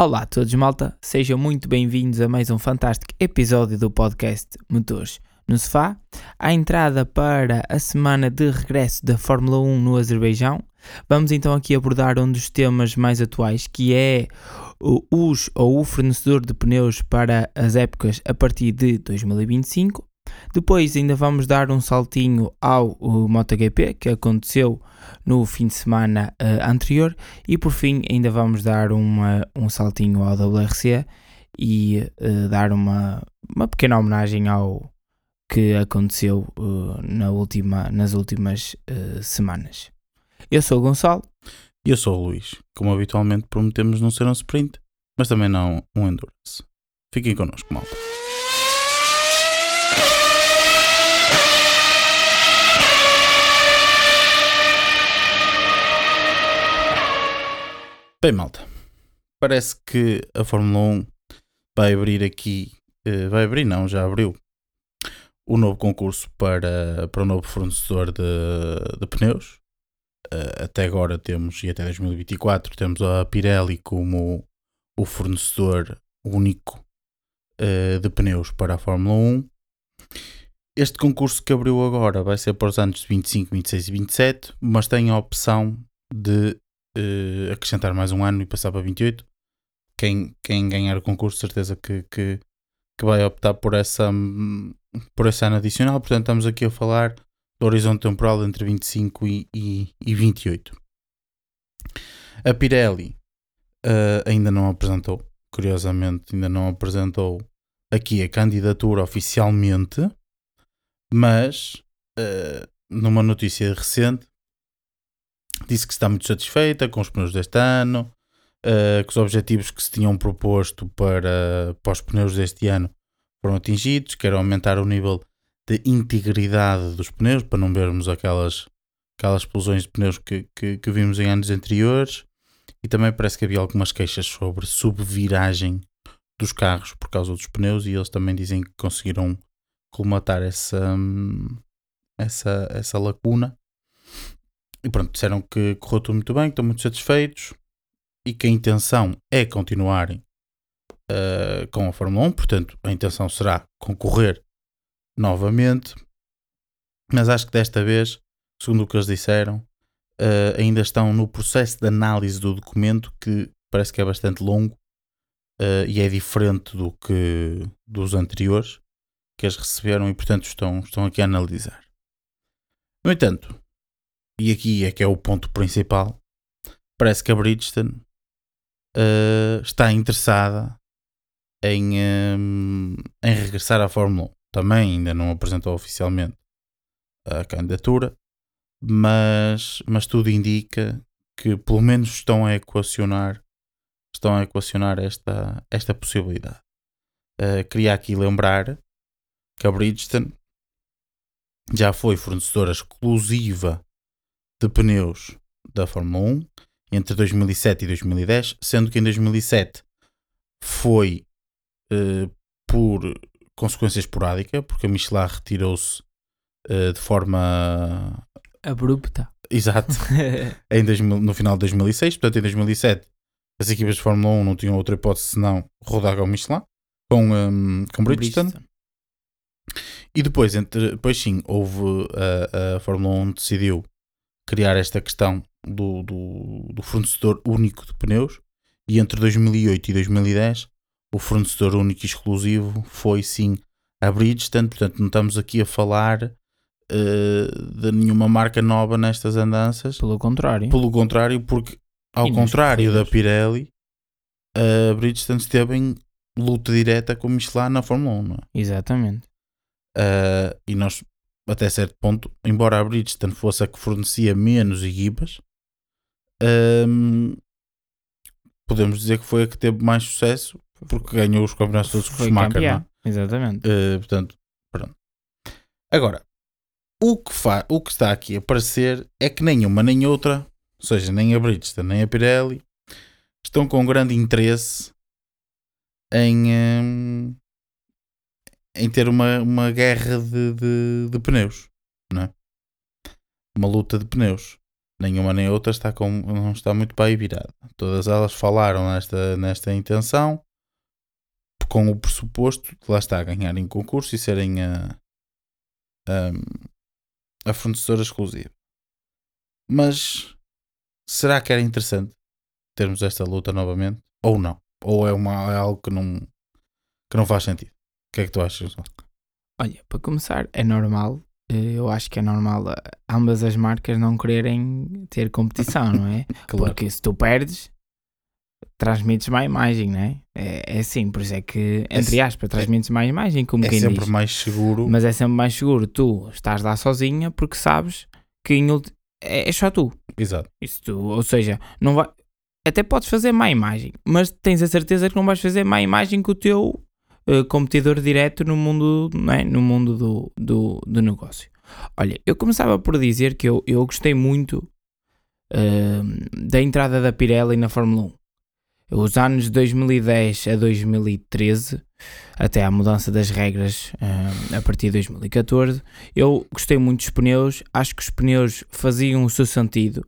Olá a todos, malta. Sejam muito bem-vindos a mais um fantástico episódio do podcast Motores no Sofá. A entrada para a semana de regresso da Fórmula 1 no Azerbaijão. Vamos então aqui abordar um dos temas mais atuais, que é o, os ou o fornecedor de pneus para as épocas a partir de 2025. Depois ainda vamos dar um saltinho ao MotoGP que aconteceu no fim de semana uh, anterior e por fim ainda vamos dar uma, um saltinho ao WRC e uh, dar uma, uma pequena homenagem ao que aconteceu uh, na última, nas últimas semanas. Eu sou o Gonçalo. E eu sou o Luís. Como habitualmente prometemos não ser um sprint, mas também não um endurance. Fiquem connosco, malta. Bem, malta, parece que a Fórmula 1 vai abrir aqui, uh, vai abrir, não, já abriu, o um novo concurso para, para o novo fornecedor de, de pneus. Uh, até agora temos, e até 2024, temos a Pirelli como o fornecedor único uh, de pneus para a Fórmula 1. Este concurso que abriu agora vai ser para os anos 25, 26 e 27, mas tem a opção de uh, acrescentar mais um ano e passar para 28. Quem, quem ganhar o concurso, certeza que, que, que vai optar por, essa, por esse ano adicional. Portanto, estamos aqui a falar do horizonte temporal entre 25 e, e, e 28. A Pirelli uh, ainda não apresentou, curiosamente, ainda não apresentou aqui a candidatura oficialmente, mas uh, numa notícia recente disse que está muito satisfeita com os pneus deste ano, uh, que os objetivos que se tinham proposto para, para os pneus deste ano foram atingidos, que era aumentar o nível de integridade dos pneus, para não vermos aquelas, aquelas explosões de pneus que, que, que vimos em anos anteriores. E também parece que havia algumas queixas sobre subviragem dos carros por causa dos pneus e eles também dizem que conseguiram colmatar essa, hum, essa, essa lacuna e pronto, disseram que correu tudo muito bem, que estão muito satisfeitos e que a intenção é continuarem uh, com a Fórmula 1, portanto, a intenção será concorrer novamente, mas acho que desta vez, segundo o que eles disseram, uh, ainda estão no processo de análise do documento que parece que é bastante longo uh, e é diferente do que dos anteriores que eles receberam e portanto estão, estão aqui a analisar. No entanto, e aqui é que é o ponto principal, parece que a Bridgestone uh, está interessada em, um, em regressar à Fórmula 1. Também ainda não apresentou oficialmente a candidatura, mas, mas tudo indica que pelo menos estão a equacionar estão a equacionar esta, esta possibilidade. Uh, queria aqui lembrar que a Bridgestone já foi fornecedora exclusiva de pneus da Fórmula 1 entre 2007 e 2010, sendo que em 2007 foi uh, por consequência esporádica, porque a Michelin retirou-se uh, de forma abrupta. Exato. em 2000, no final de 2006, portanto em 2007 as equipas de Fórmula 1 não tinham outra hipótese senão rodar com Michelin, com, um, com Bridgestone. Bridgestone. E depois, entre, depois sim, houve a, a Fórmula 1 decidiu criar esta questão do, do, do, fornecedor único de pneus e entre 2008 e 2010 o fornecedor único e exclusivo foi sim a Bridgestone, portanto não estamos aqui a falar uh, de nenhuma marca nova nestas andanças. Pelo contrário. Pelo contrário, porque ao contrário da Pirelli, a Bridgestone esteve em luta direta com a Michelin na Fórmula 1, não é? Exatamente. Uh, e nós até certo ponto, embora a Bridgestone fosse a que fornecia menos equipas, um, podemos dizer que foi a que teve mais sucesso porque ganhou os campeonatos todos com o Schumacher. É? Exatamente. Uh, portanto, pronto. Agora, o que, fa o que está aqui a parecer é que nenhuma nem outra, ou seja, nem a Bridgestone nem a Pirelli, estão com grande interesse em, um, em ter uma, uma guerra de, de, de pneus, não é? Uma luta de pneus. nenhuma nem outra está com, não está muito bem virada. Todas elas falaram nesta, nesta intenção com o pressuposto de lá está ganharem concurso e serem a, a, a fornecedora exclusiva. Mas será que era interessante termos esta luta novamente? Ou não? Ou é, uma, é algo que não, que não faz sentido? O que é que tu achas? Olha, para começar, é normal. eh, Eu acho que é normal eh, ambas as marcas não quererem ter competição, não é? Claro. Porque se tu perdes, transmites má imagem, não é? É, é assim, por isso é que, entre aspas, transmites má imagem, como é quem sempre diz. mais seguro. Mas é sempre mais seguro tu estás lá sozinha porque sabes que é, é só tu. Exato. Isso tu. Ou seja, não vai. Até podes fazer má imagem, mas tens a certeza que não vais fazer má imagem com o teu eh, competidor direto no mundo, é? no mundo do, do, do negócio. Olha, eu começava por dizer que eu, eu gostei muito eh, da entrada da Pirelli na Fórmula 1. Os anos de 2010 a 2013, até à mudança das regras eh, a partir de 2014, eu gostei muito dos pneus. Acho que os pneus faziam o seu sentido.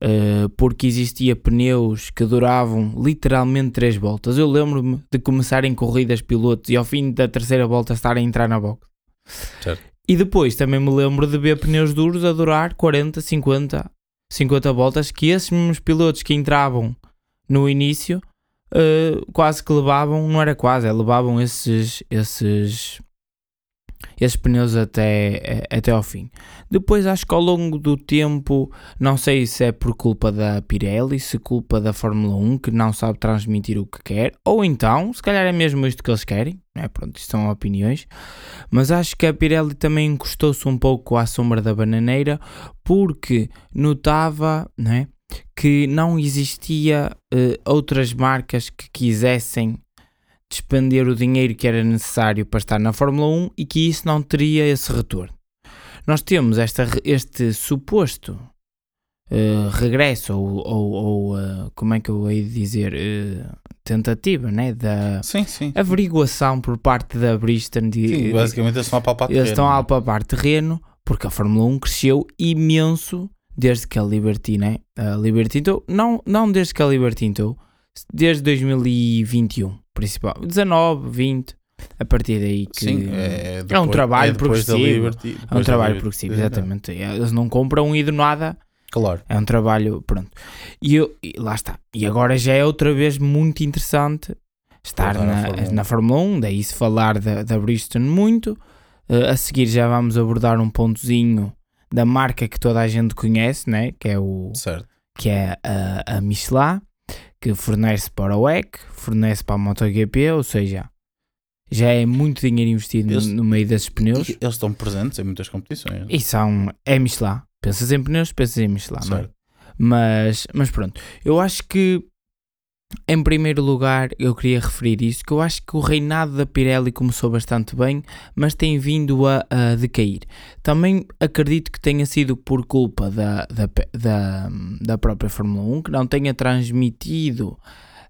Uh, porque existia pneus que duravam literalmente 3 voltas. Eu lembro-me de começarem corridas pilotos e ao fim da terceira volta estarem a entrar na box. Certo. E depois também me lembro de ver pneus duros a durar 40, 50, 50 voltas, que esses mesmos pilotos que entravam no início uh, quase que levavam, não era quase, é, levavam esses, esses, esses pneus até, até ao fim. Depois acho que ao longo do tempo, não sei se é por culpa da Pirelli, se culpa da Fórmula 1 que não sabe transmitir o que quer, ou então, se calhar é mesmo isto que eles querem, é? pronto, isto são opiniões, mas acho que a Pirelli também encostou-se um pouco à sombra da bananeira porque notava não é, que não existia eh, outras marcas que quisessem despender o dinheiro que era necessário para estar na Fórmula 1 e que isso não teria esse retorno. Nós temos esta, este suposto eh, regresso ou, ou, ou, eh, como é que eu hei de dizer eh, tentativa né, da Sim, sim. averiguação por parte da Bristol de, Sim, basicamente eles estão a palpar eles estão a terreno. alpapar terreno porque a Fórmula 1 cresceu imenso desde que a Liberty, né? A Liberty entrou, não, não desde que a Liberty entrou, desde 2021, principal, 19, 20, a partir daí que Sim, é, é um trabalho depois da progressivo. Liberty- é um depois trabalho Liberty. progressivo, exatamente. Eles não compram e do nada Claro. é um trabalho, pronto. E, eu, e lá está. E agora já é outra vez muito interessante estar na, Fórmula 1. na Fórmula 1, daí se falar da, da Bristol muito. Eh, a seguir já vamos abordar um pontozinho da marca que toda a gente conhece, né? que é, o, Certo. que é a, a Michelin, que fornece para o WEC, fornece para a MotoGP, ou seja, já é muito dinheiro investido Eles- no, meio desses pneus. Eles estão presentes em muitas competições. E são, é Michelin. Pensas em pneus, pensas em Michelin. é? Certo. Mas, mas pronto, eu acho que em primeiro lugar eu queria referir isso, que eu acho que o reinado da Pirelli começou bastante bem, mas tem vindo a, a decair. Também acredito que tenha sido por culpa da, da, da, da própria Fórmula 1, que não tenha transmitido,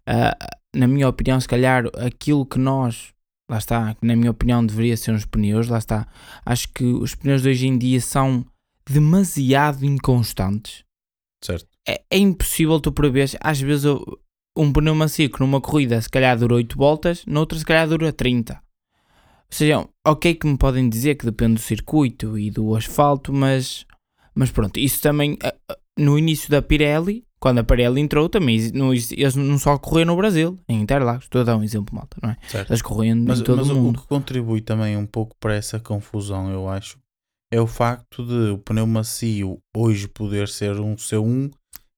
ah, na minha opinião, se calhar aquilo que nós, lá está, que na minha opinião deveria ser os pneus, lá está. Acho que os pneus de hoje em dia são demasiado inconstantes Certo. é, é impossível tu prever. Às vezes eu- um pneu macio que numa corrida se calhar dura 8 voltas, noutra se calhar dura 30. Ou seja, ok que me podem dizer que depende do circuito e do asfalto, mas, mas pronto, isso também ah, ah, no início da Pirelli, quando a Pirelli entrou, também não, eles não só corriam no Brasil, em Interlagos, estou a dar um exemplo malta, não é? certo. Eles corriam Mas, em todo mas o o- o mundo. que contribui também um pouco para essa confusão, eu acho, é o facto de o pneu macio hoje poder ser um C1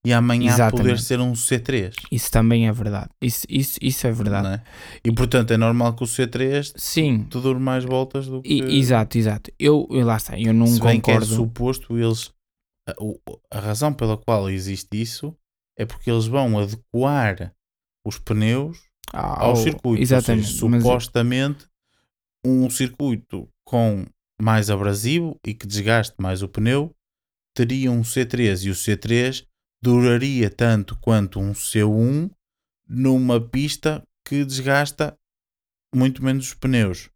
e amanhã poder Exatamente. ser um C3. Isso também é verdade. Isso, isso, isso é verdade. é? E portanto é normal que o C3 Sim, te dure mais voltas do que. e- exato, exato. Eu, eu lá está, eu não Se bem que é concordo. suposto eles. A, a razão pela qual existe isso é porque eles vão adequar os pneus ao ao- circuito. Exatamente. Seja, mas- supostamente um circuito com mais abrasivo e que desgaste mais o pneu teria um C3 e o C3 duraria tanto quanto um C1 numa pista que desgasta muito menos os pneus.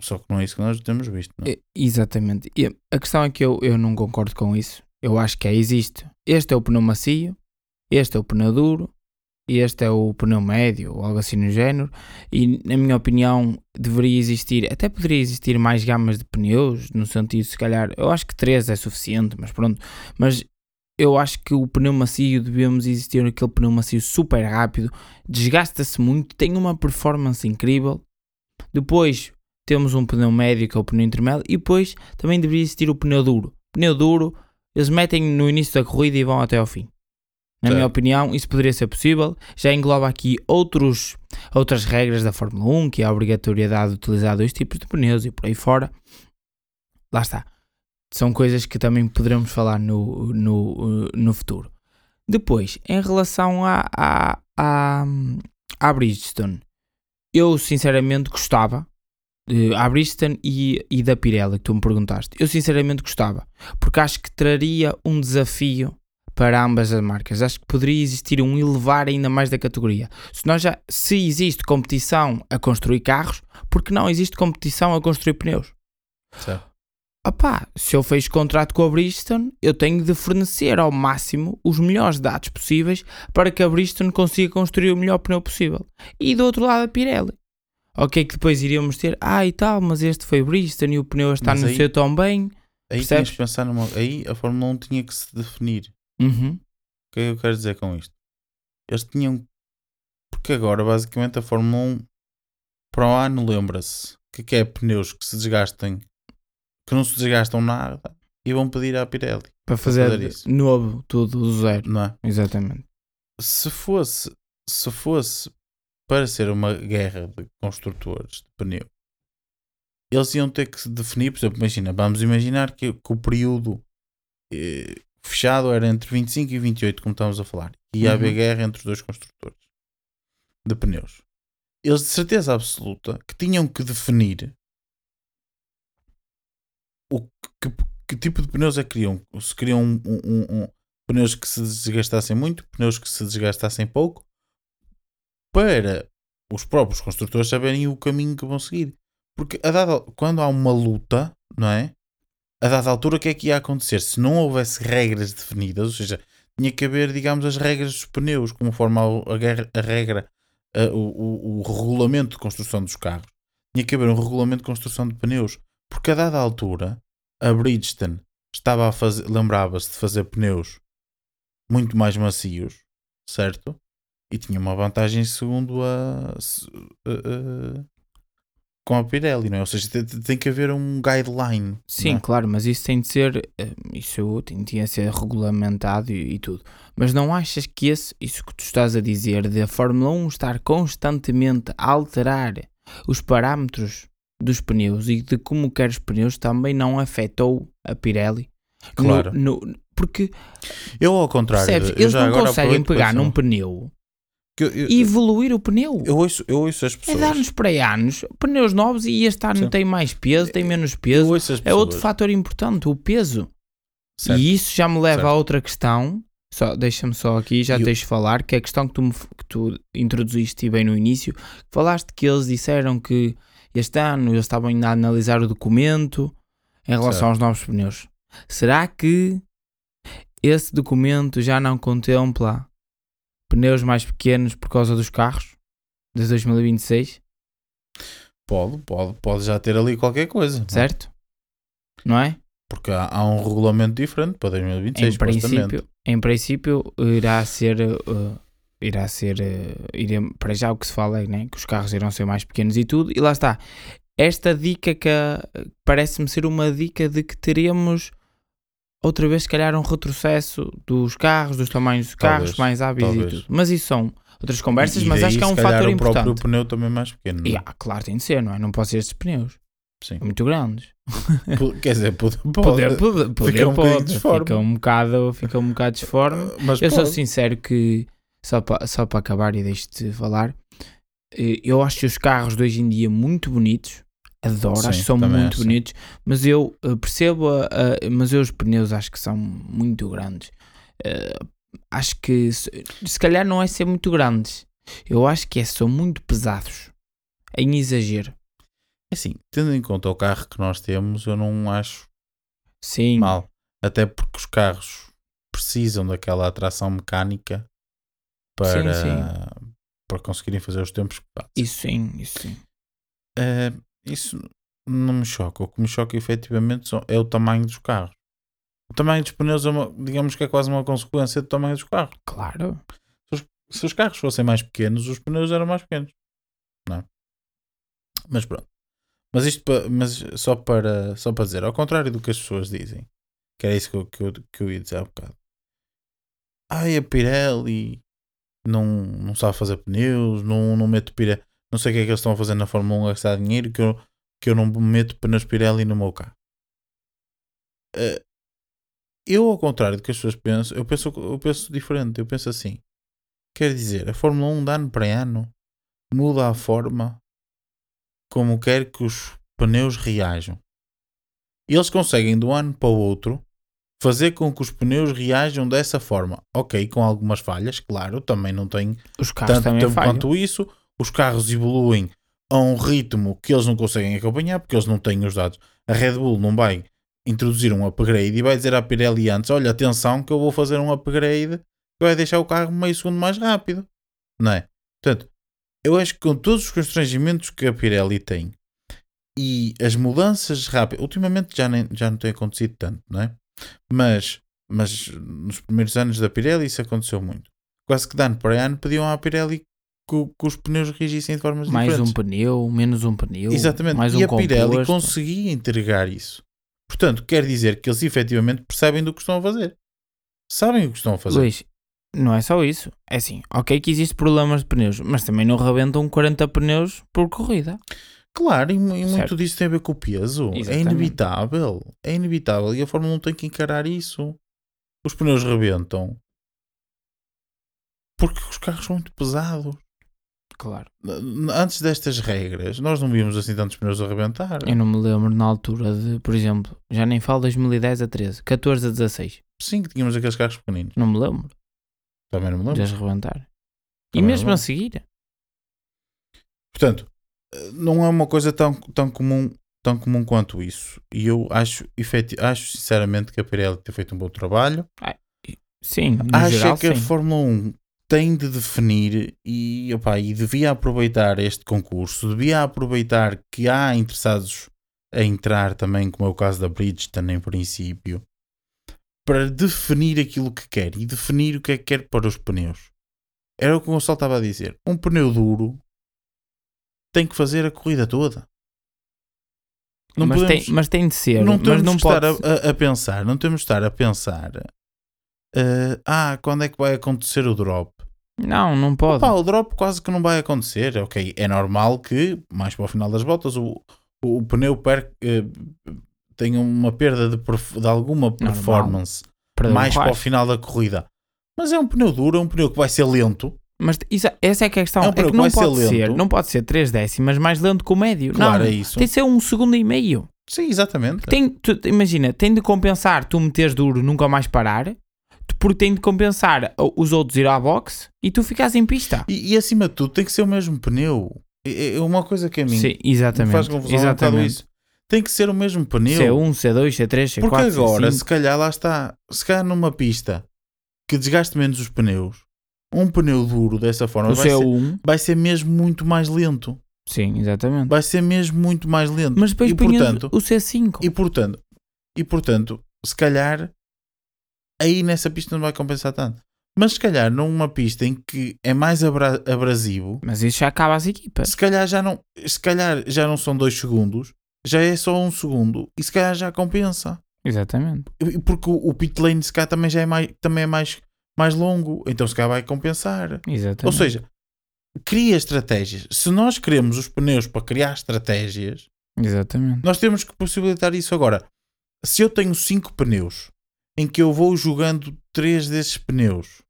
Só que não é isso que nós temos visto. Não é? Exatamente. E a questão é que eu, eu não concordo com isso. Eu acho que é, existe. Este é o pneu macio, este é o pneu duro, este é o pneu médio, ou algo assim no género. E, na minha opinião, deveria existir, até poderia existir mais gamas de pneus, no sentido, se calhar, eu acho que 3 é suficiente, mas pronto. Mas eu acho que o pneu macio devemos existir aquele pneu macio super rápido, desgasta-se muito, tem uma performance incrível. Depois temos um pneu médio que é o pneu intermédio e depois também deveria existir o pneu duro. Pneu duro, eles metem no início da corrida e vão até ao fim. Na minha opinião, isso poderia ser possível. Já engloba aqui outros, outras regras da Fórmula 1, que é a obrigatoriedade de utilizar dois tipos de pneus e por aí fora. Lá está. São coisas que também poderemos falar no, no, no futuro. Depois, em relação à, à, à, à Bridgestone, eu sinceramente gostava uh, à Bridgestone e, e da Pirelli, que tu me perguntaste. Eu sinceramente gostava, porque acho que traria um desafio para ambas as marcas. Acho que poderia existir um elevar ainda mais da categoria. Se nós já se existe competição a construir carros, porque não existe competição a construir pneus? Certo. Opá, se eu fecho contrato com a Bridgestone, eu tenho de fornecer ao máximo os melhores dados possíveis para que a Bridgestone consiga construir o melhor pneu possível. E do outro lado a Pirelli. Ok, que depois iríamos ter, ah e tal, mas este foi Bridgestone e o pneu está Mas no aí- seu tão bem. Aí Percebes? tens de pensar numa. Aí a Fórmula 1 tinha que se definir. Uhum. O que é que eu quero dizer com isto? Eles tinham. Porque agora, basicamente, a Fórmula 1 para o ano lembra-se que quer pneus que se desgastem, que não se desgastam nada e vão pedir à Pirelli, Para fazer, fazer isso. novo, tudo do zero. não é? Exatamente. Se fosse, se fosse para ser uma guerra de construtores de pneu, eles iam ter que se definir, por exemplo, imagina, vamos imaginar que, que o período eh, fechado era entre 25 e 28, como estamos a falar, e ia haver Uhum. guerra entre os dois construtores de pneus. Eles de certeza absoluta que tinham que definir que, que tipo de pneus é que queriam. Se queriam um, um- um- pneus que se desgastassem muito, pneus que se desgastassem pouco, para os próprios construtores saberem o caminho que vão seguir. Porque a dada, quando há uma luta, não é? A dada altura, o que é que ia acontecer? Se não houvesse regras definidas, ou seja, tinha que haver, digamos, as regras dos pneus, conforme a, regra, a- o, o- o regulamento de construção dos carros. Tinha que haver um regulamento de construção de pneus. Porque a dada altura, a Bridgestone estava a fazer, lembrava-se de fazer pneus muito mais macios, certo? E tinha uma vantagem segundo a, se- a- a- com a Pirelli, não é? Ou seja, tem, tem que haver um guideline. Sim, é? claro, mas isso tem de ser, eh, isso tem, tinha de ser regulamentado e, e tudo. Mas não achas que esse, isso que tu estás a dizer, de a Fórmula 1 estar constantemente a alterar os parâmetros dos pneus e de como quer os pneus também não afetou a Pirelli? No- Claro. no- porque, Eu, ao contrário, percebes, eu eles não conseguem pegar num pneu eu, eu, e evoluir o pneu. eu ouço, eu ouço as É pessoas. de anos para anos, pneus novos e este ano Sim. tem mais peso, tem menos eu peso. É outro fator importante, o peso. certo? E isso já me leva Certo. a outra questão. Só, deixa-me só aqui, já E o- tens de falar, que é a questão que tu, me que tu introduziste bem no início. Falaste que eles disseram que este ano eles estavam ainda a analisar o documento em relação Certo. aos novos pneus. Será que esse documento já não contempla pneus mais pequenos por causa dos carros de 2026? Pode, pode, pode já ter ali qualquer coisa. é? Certo? Não é? Porque há, há um regulamento diferente para 2026, em princípio, em princípio irá ser uh, irá ser uh, irem- para já o que se fala é né, que os carros irão ser mais pequenos e tudo e lá está esta dica que uh, parece-me ser uma dica de que teremos outra vez se calhar um retrocesso dos carros dos tamanhos dos carros Talvez, mais hábeis talvez. e tudo mas isso são outras conversas E mas daí, acho que é um fator o próprio importante pneu também é mais pequeno. não é? claro tem de ser não é não pode ser estes pneus Sim. muito grandes Quer dizer, pode, pode, poder, poder, poder um pode, disforme. fica um bocado fica um bocado disforme mas Eu sou pode. sincero que, só para só para acabar e deixo-te falar, eh, eu acho os carros de hoje em dia muito bonitos. Adoro, Sim, acho que são muito acho, sim. bonitos, mas eu eh, percebo, a- a- mas eu os pneus acho que são muito grandes. Eh, acho que se, se calhar não é ser muito grandes, eu acho que é são muito pesados, em exagero. Assim, tendo em conta o carro que nós temos, eu não acho Sim, mal. até porque os carros precisam daquela atração mecânica para, Sim, para conseguirem fazer os tempos que fazem. Isso sim, isso sim. Eh, isso não me choca. O que me choca efetivamente é o tamanho dos carros. O tamanho dos pneus, é uma- digamos que é quase uma consequência do tamanho dos carros. Claro. Se os carros fossem mais pequenos, os pneus eram mais pequenos. Não é? Mas pronto. Mas isto mas só, para, só para dizer, ao contrário do que as pessoas dizem, que era isso que eu, que eu, que eu ia dizer há bocado. Ai, a Pirelli não, não sabe fazer pneus, não, não meto Pirelli. Não sei o que é que eles estão a fazer na Fórmula 1 a gastar dinheiro que eu, que eu não meto pneus Pirelli no meu carro. Eh, eu, ao contrário do que as pessoas pensam, eu penso, eu penso diferente. Eu penso assim: quer dizer, a Fórmula 1 de ano para ano muda a forma como quer que os pneus reajam. Eles conseguem, de um ano para o outro, fazer com que os pneus reajam dessa forma. Ok, com algumas falhas, claro, também não tem tanto tempo falham. quanto isso. Os carros evoluem a um ritmo que eles não conseguem acompanhar porque eles não têm os dados. A Red Bull não vai introduzir um upgrade e vai dizer à Pirelli antes: Olha, atenção, que eu vou fazer um upgrade que vai deixar o carro meio segundo mais rápido. Não é? Portanto, eu acho que com todos os constrangimentos que a Pirelli tem e as mudanças rápidas, ultimamente já, nem, já não tem acontecido tanto, não é? Mas, mas nos primeiros anos da Pirelli isso aconteceu muito. Quase que de ano para ano pediam à Pirelli que, que os pneus regissem de formas Mais diferentes. um pneu, menos um pneu. Exatamente. Mais um e a Pirelli composto. conseguia entregar isso. Portanto, quer dizer que eles efetivamente percebem do que estão a fazer. Sabem o que estão a fazer. Luís, não é só isso. É assim, ok que existe problemas de pneus, mas também não rebentam 40 pneus por corrida. Claro, e, mu- e muito Certo. disso tem a ver com o peso. É Exatamente. inevitável. É inevitável. E a Fórmula 1 tem que encarar isso. Os pneus rebentam. Porque os carros são muito pesados. Claro. Antes destas regras, nós não víamos assim tantos pneus a rebentar. Eu não me lembro na altura de, por exemplo, já nem falo 2010 a 13, 14 a 16. Sim, que tínhamos aqueles carros pequeninos. Não me lembro Também não me de lembro. as rebentar. E Também mesmo não. a seguir. Portanto, não é uma coisa tão, tão, comum, tão comum quanto isso. E eu acho, efeti- acho sinceramente que a Pirelli tem feito um bom trabalho. Sim, no Acho geral, que a sim. Fórmula 1 tem de definir e, opá, e devia aproveitar este concurso, devia aproveitar que há interessados a entrar também, como é o caso da Bridgestone em princípio, para definir aquilo que quer e definir o que é que quer para os pneus. Era o que o Gonçalo estava a dizer. Um pneu duro tem que fazer a corrida toda. Não mas, podemos- tem, mas tem de ser. não mas temos não de estar pode. a, a- pensar, não temos de estar a pensar eh, ah, quando é que vai acontecer o drop? Não, não pode. Opa, o drop quase que não vai acontecer. Ok, é normal que mais para o final das voltas o, o, o pneu per, eh, tenha uma perda de, de alguma performance mais para o final da corrida. Mas é um pneu duro, é um pneu que vai ser lento. Mas isso- essa é que é a questão. É um É, que que não ser pode ser, lento. não pode ser 3 décimas mais lento que o médio. Claro, não, é isso. tem de ser um segundo e meio. Sim, exatamente. Tem, tu- imagina, tem de compensar tu meteres duro nunca mais parar, porque tem de compensar os outros ir à boxe e tu ficas em pista. E, e acima de tudo, tem que ser o mesmo pneu. É é uma coisa que a mim Sim, me exatamente. faz confusão é um exatamente. isso. Tem que ser o mesmo pneu. C1, C2, C3, C4, Porque agora, C5. se calhar, lá está. Se calhar numa pista que desgaste menos os pneus, um pneu duro dessa forma vai, ser, C1, vai ser mesmo muito mais lento. sim, exatamente. Vai ser mesmo muito mais lento. Mas depois e portanto, o C5. e portanto, e portanto, se calhar aí nessa pista não vai compensar tanto. Mas se calhar numa pista em que é mais abra- abrasivo, Mas isso já acaba as equipas. se calhar já não, se calhar já não são dois segundos, já é só um segundo e se calhar já compensa. Exatamente. E- Porque o, o pit lane se calhar também já é mais, também é mais, mais longo, então se calhar vai compensar. Exatamente. Ou seja, cria estratégias. Se nós queremos os pneus para criar estratégias, Exatamente. nós temos que possibilitar isso agora. Se eu tenho cinco pneus em que eu vou jogando três desses pneus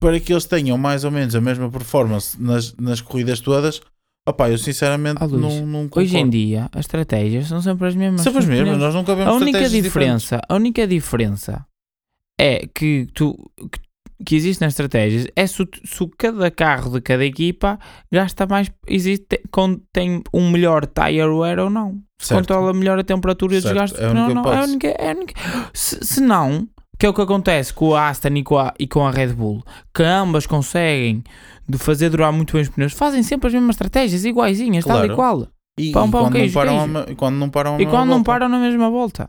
para que eles tenham mais ou menos a mesma performance nas, nas corridas todas, opá, eu sinceramente Ah, Luís, não, não Hoje em concordo. dia, as estratégias são sempre as mesmas. Sempre as mesmas, nós nunca vemos A única estratégias diferença, a única diferença é que tu que, que existe nas estratégias é se, se cada carro de cada equipa gasta mais, existe, tem um melhor tire wear ou não. Se Certo. controla melhor a temperatura e o Certo, desgaste é ou não. É a única, é a única. Se, se não, que é o que acontece com a Aston e com a, e com a Red Bull, que ambas conseguem de fazer durar muito bem os pneus, fazem sempre as mesmas estratégias, iguaizinhas, tal e Claro. qual. E, Pão, e pão, quando, queijo, não param queijo. a quando não param E quando não volta. param na mesma volta.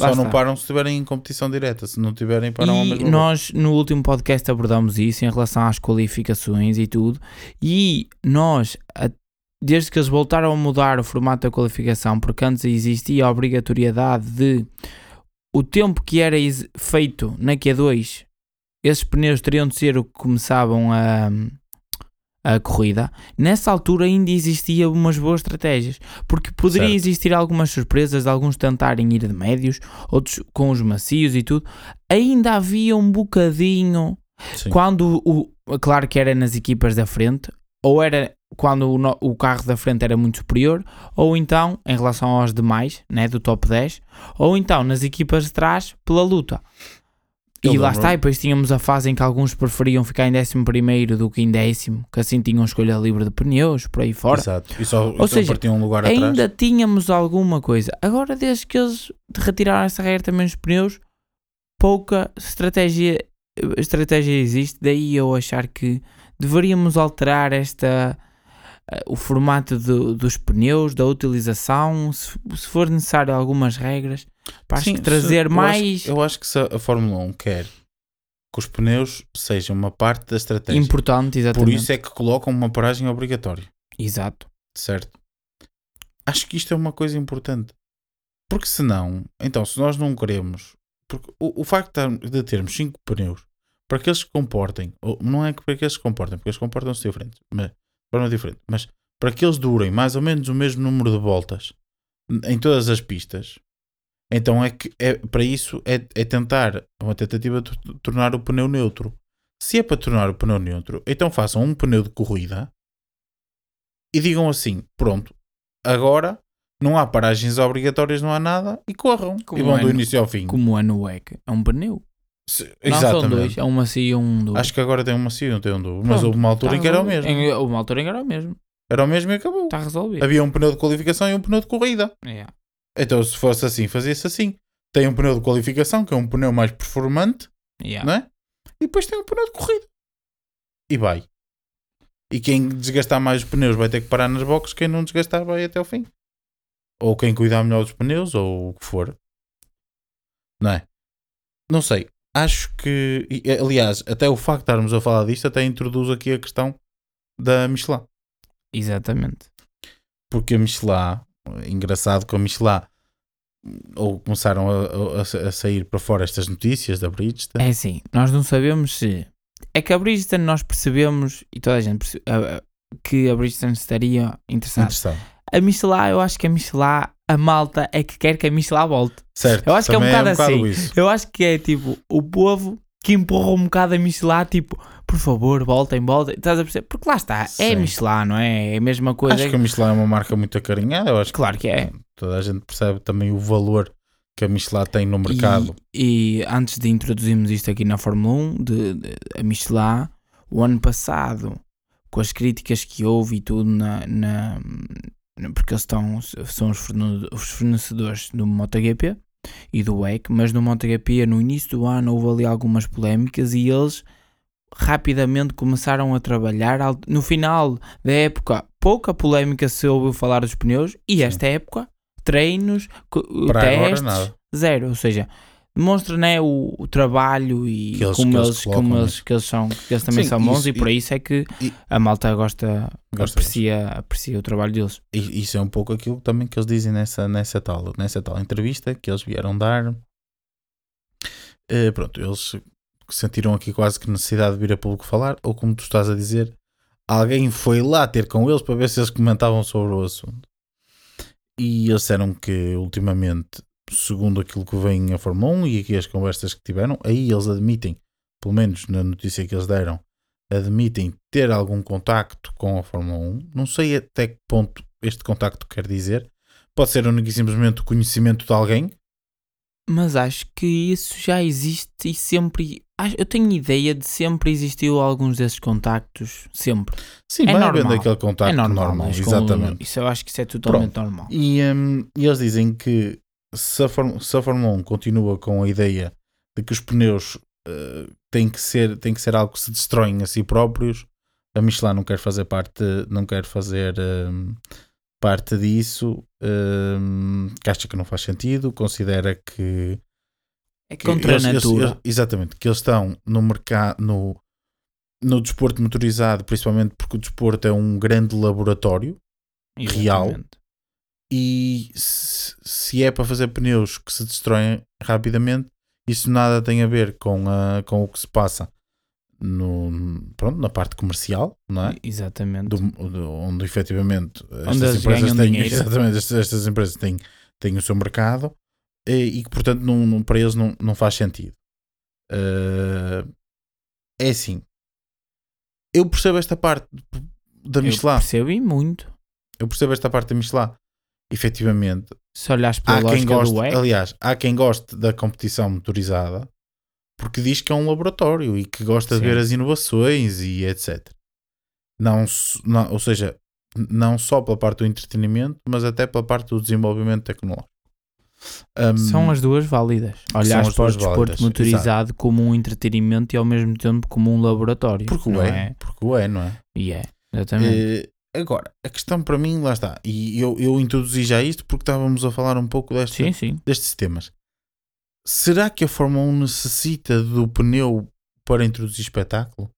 Lá Só não está. param se estiverem em competição direta. Se não tiverem, param E mesma volta. nós no último podcast abordamos isso em relação às qualificações e tudo. E nós, desde que eles voltaram a mudar o formato da qualificação, porque antes existia a obrigatoriedade de o tempo que era feito na Q2, esses pneus teriam de ser o que começavam a, a corrida. Nessa altura ainda existia umas boas estratégias, porque poderia Certo. existir algumas surpresas alguns tentarem ir de médios, outros com os macios e tudo. Ainda havia um bocadinho Sim. quando o, claro que era nas equipas da frente, ou era quando o, o carro da frente era muito superior, ou então em relação aos demais, né, do top 10, ou então nas equipas de trás pela luta. Eu e lá está, e depois tínhamos a fase em que alguns preferiam ficar em 11 do que em décimo, que assim tinham escolha livre de pneus, por aí fora. Exato. E só, Ou seja, um lugar Ainda atrás. tínhamos alguma coisa. Agora, desde que eles retiraram essa regra também dos pneus, pouca estratégia, estratégia existe. Daí eu achar que deveríamos alterar esta eh, o formato do- dos pneus, da utilização, se, se for necessário algumas regras, para Sim, trazer eu mais Acho, eu acho que se a Fórmula 1 quer que os pneus sejam uma parte da estratégia. importante, exatamente. Por isso é que colocam uma paragem obrigatória. Exato. Certo? Acho que isto é uma coisa importante. Porque senão, então, se nós não queremos. Porque o, o facto de termos- de termos 5 pneus para que eles se comportem, ou não é que para que eles se comportem, porque eles comportam-se diferentes, mas, de forma diferente, mas para que eles durem mais ou menos o mesmo número de voltas em todas as pistas, então é que é, para isso é, é tentar uma tentativa de tornar o pneu neutro. Se é para tornar o pneu neutro, então façam um pneu de corrida e digam assim: pronto, agora não há paragens obrigatórias, não há nada, e corram. Como e vão é do início ao fim. Como é no WEC, é um pneu. Se- Não são exatamente. dois, é um macio e um duro. Acho que agora tem um macio, não tem um duro. Mas houve uma altura em que era o mesmo. Em, uma altura em que era o mesmo. Era o mesmo e acabou. Está resolvido. Havia um pneu de qualificação e um pneu de corrida. Yeah. Então, se fosse assim, fazia-se assim. Tem um pneu de qualificação, que é um pneu mais performante, Yeah. não é? E depois tem um pneu de corrida. E vai. E quem desgastar mais os pneus vai ter que parar nas boxes, quem não desgastar vai até ao fim. Ou quem cuidar melhor dos pneus, ou o que for. Não é? Não sei. Acho que, aliás, até o facto de estarmos a falar disto até introduz aqui a questão da Michelin. Exatamente. Porque a Michelin, engraçado que a Michelin, ou começaram a, a- a sair para fora estas notícias da Bridgestone. É assim, nós não sabemos se. É que a Bridgestone nós percebemos, e toda a gente percebe, que a Bridgestone estaria interessada. Interessado. A Michelin, eu acho que a Michelin, a malta é que quer que a Michelin volte. Certo. Eu acho que é um também bocado assim. isso. Eu acho que é tipo o povo que empurra um bocado a Michelin, tipo, por favor, voltem, voltem. Estás a perceber? Porque lá está, é Sim. Michelin, não é? É a mesma coisa. Acho que a Michelin é uma marca muito acarinhada. Eu acho que Claro que é. toda a gente percebe também o valor que a Michelin tem no mercado. E, e antes de introduzirmos isto aqui na Fórmula 1, de, de- a Michelin, o ano passado, com as críticas que houve e tudo, na, na- porque eles estão, são os fornecedores do MotoGP e do WEC, mas no MotoGP, no início do ano, houve ali algumas polémicas e eles rapidamente começaram a trabalhar. al- No final da época, pouca polémica se ouviu falar dos pneus, e Sim. esta época, treinos, Para testes, zero. Ou seja, demonstra né, o, o trabalho e Que eles- como, que eles colocam como eles, nisso. que eles são, que eles também Sim, são bons isso- e por isso é que e- a malta gosta, Gosta aprecia, aprecia o trabalho deles. E isso é um pouco aquilo também que eles dizem nessa, nessa, tal, nessa tal entrevista que eles vieram dar. Eh, pronto, eles sentiram aqui quase que necessidade de vir a público falar, ou como tu estás a dizer, alguém foi lá ter com eles para ver se eles comentavam sobre o assunto. E eles disseram que ultimamente, segundo aquilo que vem a Fórmula 1 e aqui as conversas que tiveram, aí eles admitem, pelo menos na notícia que eles deram, admitem ter algum contacto com a Fórmula 1. Não sei até que ponto este contacto quer dizer. Pode ser único e simplesmente o conhecimento de alguém. Mas acho que isso já existe e sempre eu tenho ideia de sempre existiu alguns desses contactos, sempre. Sim, É vai normal. aquele contacto é normal, normal, com- exatamente. isso eu acho que isso é totalmente normal. E, hum, e eles dizem que se a, Fórmula, se a Fórmula 1 continua com a ideia de que os pneus eh, têm, que ser, têm que ser algo que se destroem a si próprios, a Michelin não quer fazer parte, não quer fazer hum, parte disso, hum, que acha que não faz sentido, considera que É contra eles- a natura. eles- exatamente, que eles estão no mercado, no, no desporto motorizado, principalmente porque o desporto é um grande laboratório real. E se, se é para fazer pneus que se destroem rapidamente, isso nada tem a ver com, a, com o que se passa no, pronto, na parte comercial, não é? Exatamente. Do, do- onde efetivamente Onde estas empresas têm, dinheiro. exatamente, estas, estas empresas têm, têm o seu mercado e, e que portanto não, não- para eles não, não faz sentido. Eh, é assim, eu percebo esta parte da Eu Michelin, percebo e muito. eu percebo esta parte da Michelin. Efetivamente, Se olhares pela há quem goste, do WEC, aliás, há quem goste da competição motorizada porque diz que é um laboratório e que gosta Sim. de ver as inovações e etc. Não, não- ou seja, não só pela parte do entretenimento, mas até pela parte do desenvolvimento tecnológico. Um, são as duas válidas. Olhares as para o desporto válidas, motorizado como um entretenimento e ao mesmo tempo como um laboratório. porque o é, porque o é, não é? E é, exatamente. Agora, a questão para mim, lá está, e eu, eu introduzi já isto porque estávamos a falar um pouco desta, sim, sim. destes temas. Será que a Fórmula 1 necessita do pneu para introduzir espetáculo?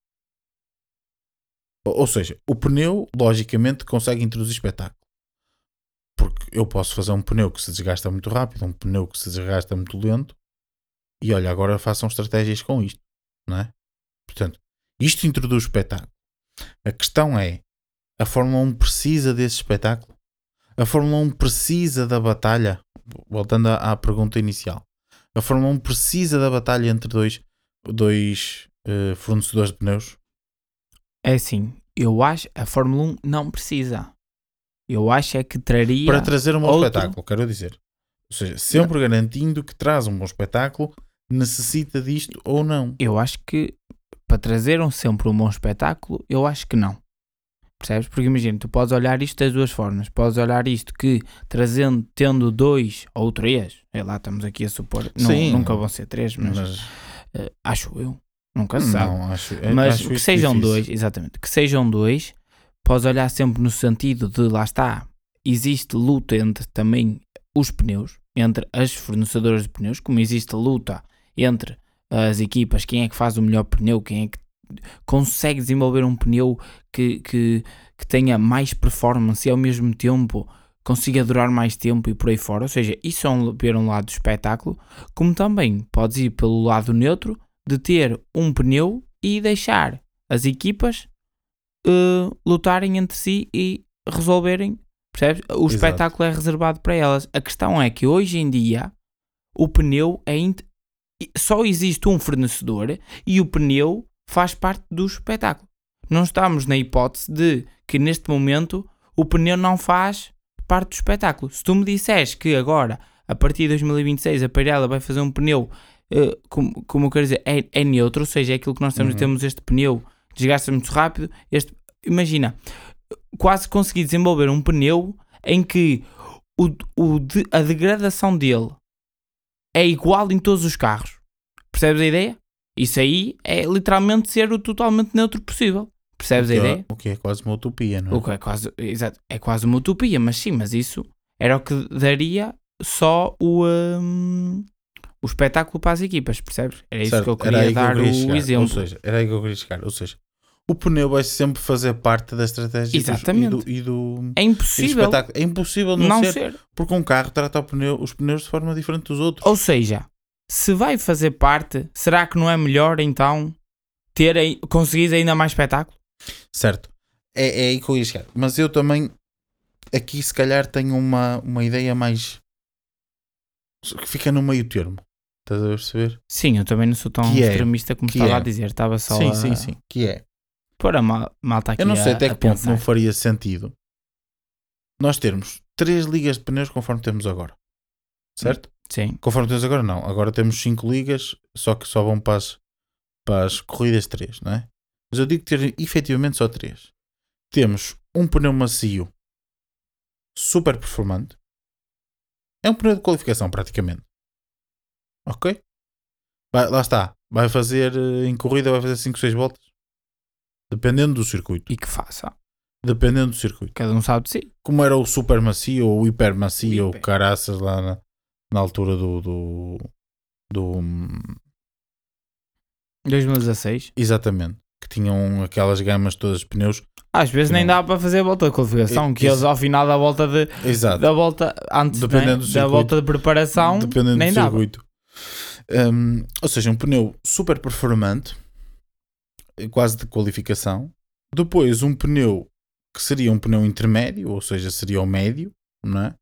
Ou ou seja, o pneu, logicamente, consegue introduzir espetáculo. Porque eu posso fazer um pneu que se desgasta muito rápido, um pneu que se desgasta muito lento, e olha, agora façam estratégias com isto, não é? Portanto, isto introduz espetáculo. A questão é: a Fórmula 1 precisa desse espetáculo? A Fórmula 1 precisa da batalha? Voltando à, pergunta inicial, a Fórmula 1 precisa da batalha entre dois, dois eh, fornecedores de pneus? É assim, eu acho a Fórmula 1 não precisa. Eu acho é que traria. Para trazer um bom outro- espetáculo, quero dizer. Ou seja, sempre garantindo que traz um bom espetáculo, necessita disto ou não. Eu acho que para trazer um, sempre um bom espetáculo, eu acho que não. Percebes? Porque imagina, tu podes olhar isto das duas formas. Podes olhar isto que trazendo, tendo dois ou três, sei lá, estamos aqui a supor, não- Sim. nunca vão ser três, mas, Mas, eh, acho eu, nunca se sabe. não, acho, é- Mas acho que sejam difícil. dois, exatamente, que sejam dois, podes olhar sempre no sentido de lá está, existe luta entre também os pneus, entre as fornecedoras de pneus, como existe luta entre as equipas, quem é que faz o melhor pneu, quem é que consegue desenvolver um pneu que, que, que tenha mais performance e ao mesmo tempo consiga durar mais tempo e por aí fora. Ou seja, isso é um, ver um lado do espetáculo, como também podes ir pelo lado neutro de ter um pneu e deixar as equipas eh, lutarem entre si e resolverem. Percebes? O Exato. espetáculo é reservado para elas. A questão é que hoje em dia o pneu é só existe um fornecedor e o pneu faz parte do espetáculo. Não estamos na hipótese de que neste momento o pneu não faz parte do espetáculo. Se tu me disseres que agora, a partir de 2026, a Pirelli vai fazer um pneu, eh, como, como eu quero dizer, é, é neutro, ou seja, é aquilo que nós temos, Uhum. temos este pneu, desgasta muito rápido. Este, imagina, quase consegui desenvolver um pneu em que o, o de- a degradação dele é igual em todos os carros. Percebes a ideia? Isso aí é literalmente ser o totalmente neutro possível. Percebes a que é- ideia? O que é quase uma utopia, não é? O que é quase, exato, é quase uma utopia, mas sim, mas isso era o que daria só o, hum, o espetáculo para as equipas, percebes? Era isso Certo, que eu queria que eu dar queria o exemplo. Ou seja, era aí que eu queria chegar. Ou seja, o pneu vai sempre fazer parte da estratégia Exatamente. e do, e do, é e do impossível. É impossível não, não ser, ser. porque um carro trata o pneu- os pneus de forma diferente dos outros. Ou seja, se vai fazer parte, será que não é melhor então ter aí, conseguir ainda mais espetáculo? Certo. É, é aí que eu ia chegar. Mas eu também, aqui se calhar tenho uma, uma ideia mais. que fica no meio termo. Estás a perceber? Sim, eu também não sou tão Que é- extremista como que estava é- a dizer, estava só sim, a sim, sim. Que é. pôr a mal, malta aqui Eu não sei a- até que ponto pensar. não faria sentido nós termos três ligas de pneus conforme temos agora. Certo? Sim, Conforme temos agora, não. Agora temos cinco ligas, só que só vão para as, para as corridas 3, não é? Mas eu digo ter efetivamente só 3. Temos um pneu macio super performante. É um pneu de qualificação, praticamente. Ok? Vai, lá está. Vai fazer eh, em corrida, vai fazer 5, 6 voltas. Dependendo do circuito. E que faça. Dependendo do circuito. Cada um sabe de si. Como era o super macio ou o hiper macio O ou hiper. caraças lá na, na altura do. do, do hum, 2016. exatamente. Que tinham aquelas gamas todas de pneus. Às vezes nem dá para fazer a volta de qualificação, E- que eles ao final da volta de Exato. da volta antes Dependendo né, da circuito. volta de preparação, Dependendo nem do circuito. Hum, ou seja, um pneu super performante, quase de qualificação. Depois, um pneu que seria um pneu intermédio, ou seja, seria o médio, não é?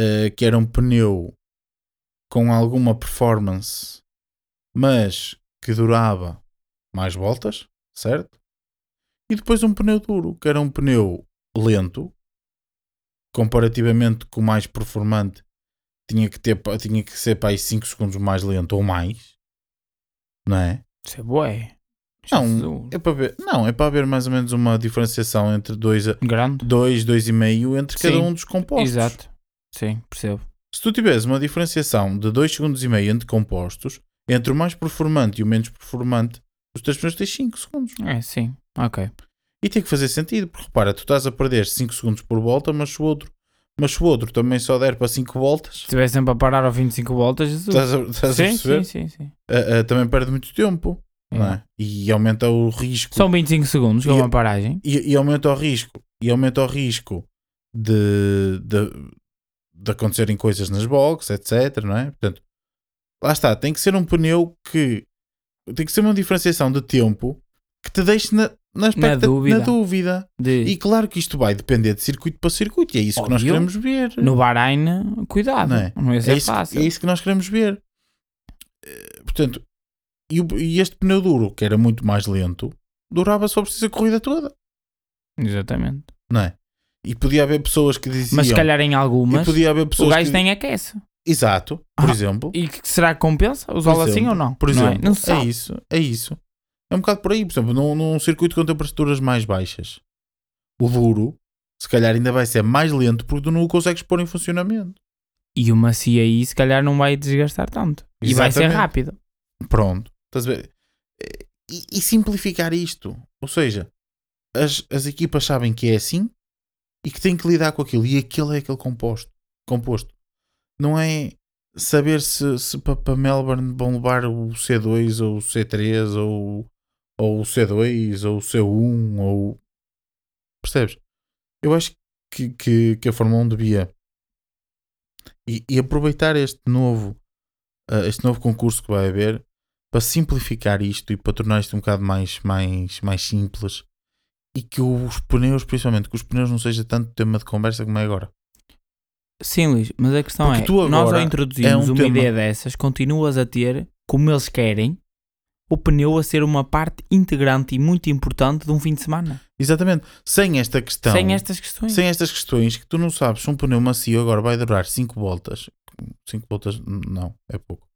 Eh, que era um pneu com alguma performance, mas que durava mais voltas, certo? E depois um pneu duro, que era um pneu lento, comparativamente com o mais performante, tinha que, ter, tinha que ser para aí 5 segundos mais lento ou mais, não é? Isso é bué. Não, é para ver, não, é para haver mais ou menos uma diferenciação entre 2, grande. 2, 2,5 entre cada Sim, um dos compostos. Exato. Sim, percebo. Se tu tiveres uma diferenciação de 2 segundos e meio entre compostos, entre o mais performante e o menos performante, os teus pneus têm 5 segundos. É, sim. Ok. E tem que fazer sentido, porque repara, tu estás a perder 5 segundos por volta, mas se o outro, mas se o outro também só der para 5 voltas, Se estiver sempre a parar ao 25 voltas, Jesus. estás a, estás a sim, perceber? sim, sim, sim. Ah, ah, também perde muito tempo, não É. é? E aumenta o risco. São 25 segundos, é E- uma paragem. e, e aumenta o risco e aumenta o risco de, de, de acontecerem coisas nas boxes, etc. Não é? Portanto, lá está, tem que ser um pneu que tem que ser uma diferenciação de tempo que te deixe na, na, expecta- dúvida. na dúvida. De, E claro que isto vai depender de circuito para circuito, e é isso que nós Óbvio. queremos ver. No Bahrein, cuidado. Não Não, é? ia ser é, isso, fácil. é isso que nós queremos ver. Eh, Portanto, e, e este pneu duro, que era muito mais lento, durava só preciso a corrida toda, Exatamente. não é? E podia haver pessoas que diziam. Mas se calhar em algumas, podia haver o pessoas gajo que, nem aquece. Exato, por Ah, exemplo. E que será que compensa usá-lo assim ou não? Por não exemplo, é? Não se é, isso, é isso. É um bocado por aí, por exemplo, num, num circuito com temperaturas mais baixas, o duro, se calhar ainda vai ser mais lento porque tu não o consegues pôr em funcionamento. E o macio aí, se calhar, não vai desgastar tanto. E vai ser Exatamente. rápido. Pronto, ver? E, e simplificar isto, ou seja, as, as equipas sabem que é assim e que têm que lidar com aquilo, e aquilo é aquele composto. composto. Não é saber se, se para Melbourne vão levar o C2 ou o C3 ou, ou o C2 ou o C1 ou percebes? Eu acho que, que, que a Fórmula 1 devia e, e aproveitar este novo uh, este novo concurso que vai haver para simplificar isto e para tornar isto um bocado mais, mais, mais simples e que os pneus, principalmente, que os pneus não seja tanto tema de conversa como é agora. Sim, Luís, mas a questão Porque é, nós ao introduzirmos é um uma tema- ideia dessas, continuas a ter, como eles querem, o pneu a ser uma parte integrante e muito importante de um fim de semana. Exatamente. Sem esta questão, Sem estas questões. sem estas questões que tu não sabes se um pneu macio agora vai durar 5 voltas, 5 voltas não, é pouco.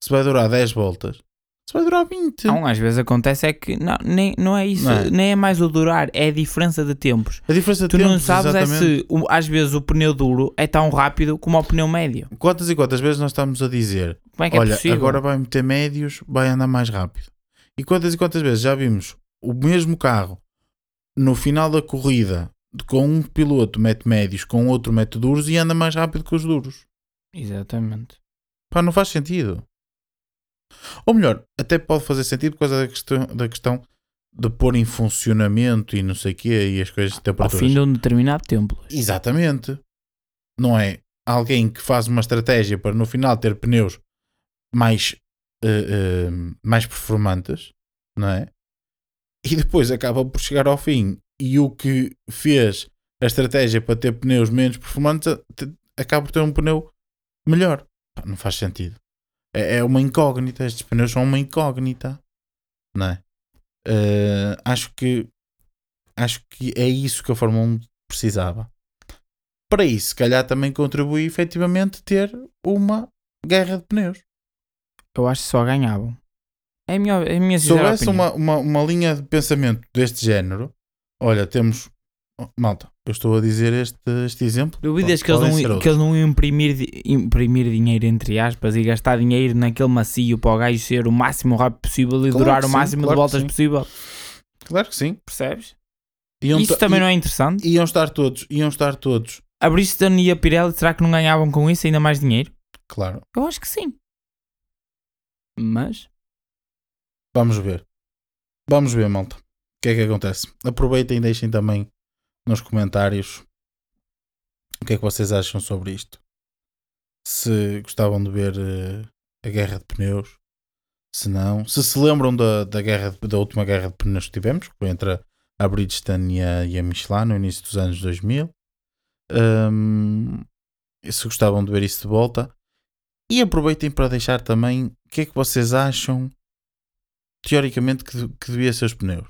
Se vai durar 10 voltas, se vai durar 20. Não, às vezes acontece é que não, nem, não é isso, Não é? nem é mais o durar, é a diferença de tempos. A diferença de Tu não tempos, sabes é exatamente. se o- às vezes o pneu duro é tão rápido como o pneu médio. Quantas e quantas vezes nós estamos a dizer é é Olha, possível? agora vai meter médios, vai andar mais rápido. E quantas e quantas vezes já vimos o mesmo carro no final da corrida com um piloto mete médios, com outro mete duros e anda mais rápido que os duros. Exatamente. Pá, não faz sentido. Ou melhor, até pode fazer sentido por causa da questão, da questão de pôr em funcionamento e não sei o quê e as coisas de Ao temperaturas. fim de um determinado tempo. Exatamente. Não é alguém que faz uma estratégia para no final ter pneus mais, eh, eh, mais performantes, não é? E depois acaba por chegar ao fim e o que fez a estratégia para ter pneus menos performantes te- acaba por ter um pneu melhor. Não faz sentido. É, é uma incógnita. Estes pneus são uma incógnita, não é? Eh, acho que acho que é isso que a Fórmula 1 precisava. Para isso, se calhar também contribui efetivamente ter uma guerra de pneus. Eu acho que só ganhavam. É a minha, é a minha Se houvesse uma, uma, uma linha de pensamento deste género, olha, temos. Oh, Malta, eu estou a dizer este, este exemplo. Duvidas que eles, não, que eles não iam imprimir, imprimir dinheiro, entre aspas, e gastar dinheiro naquele macio para o gajo ser o máximo rápido possível e Claro durar o sim, máximo claro de voltas possível? Claro que sim. Percebes? Iam Isso ta- também não é interessante. Iam estar todos, iam estar todos. A Bridgestone e a Pirelli, será que não ganhavam com isso ainda mais dinheiro? Claro, Eu acho que sim. Mas, vamos ver. Vamos ver, malta. O que é que acontece? Aproveitem e deixem também nos comentários o que é que vocês acham sobre isto. Se gostavam de ver eh, a guerra de pneus, se não, se se lembram da, da, guerra de- da última guerra de pneus que tivemos, que foi entre a, Bridgestone e a, e a Michelin no início dos anos 2000. Hum, e se gostavam de ver isso de volta. E aproveitem para deixar também o que é que vocês acham teoricamente que, que devia ser os pneus.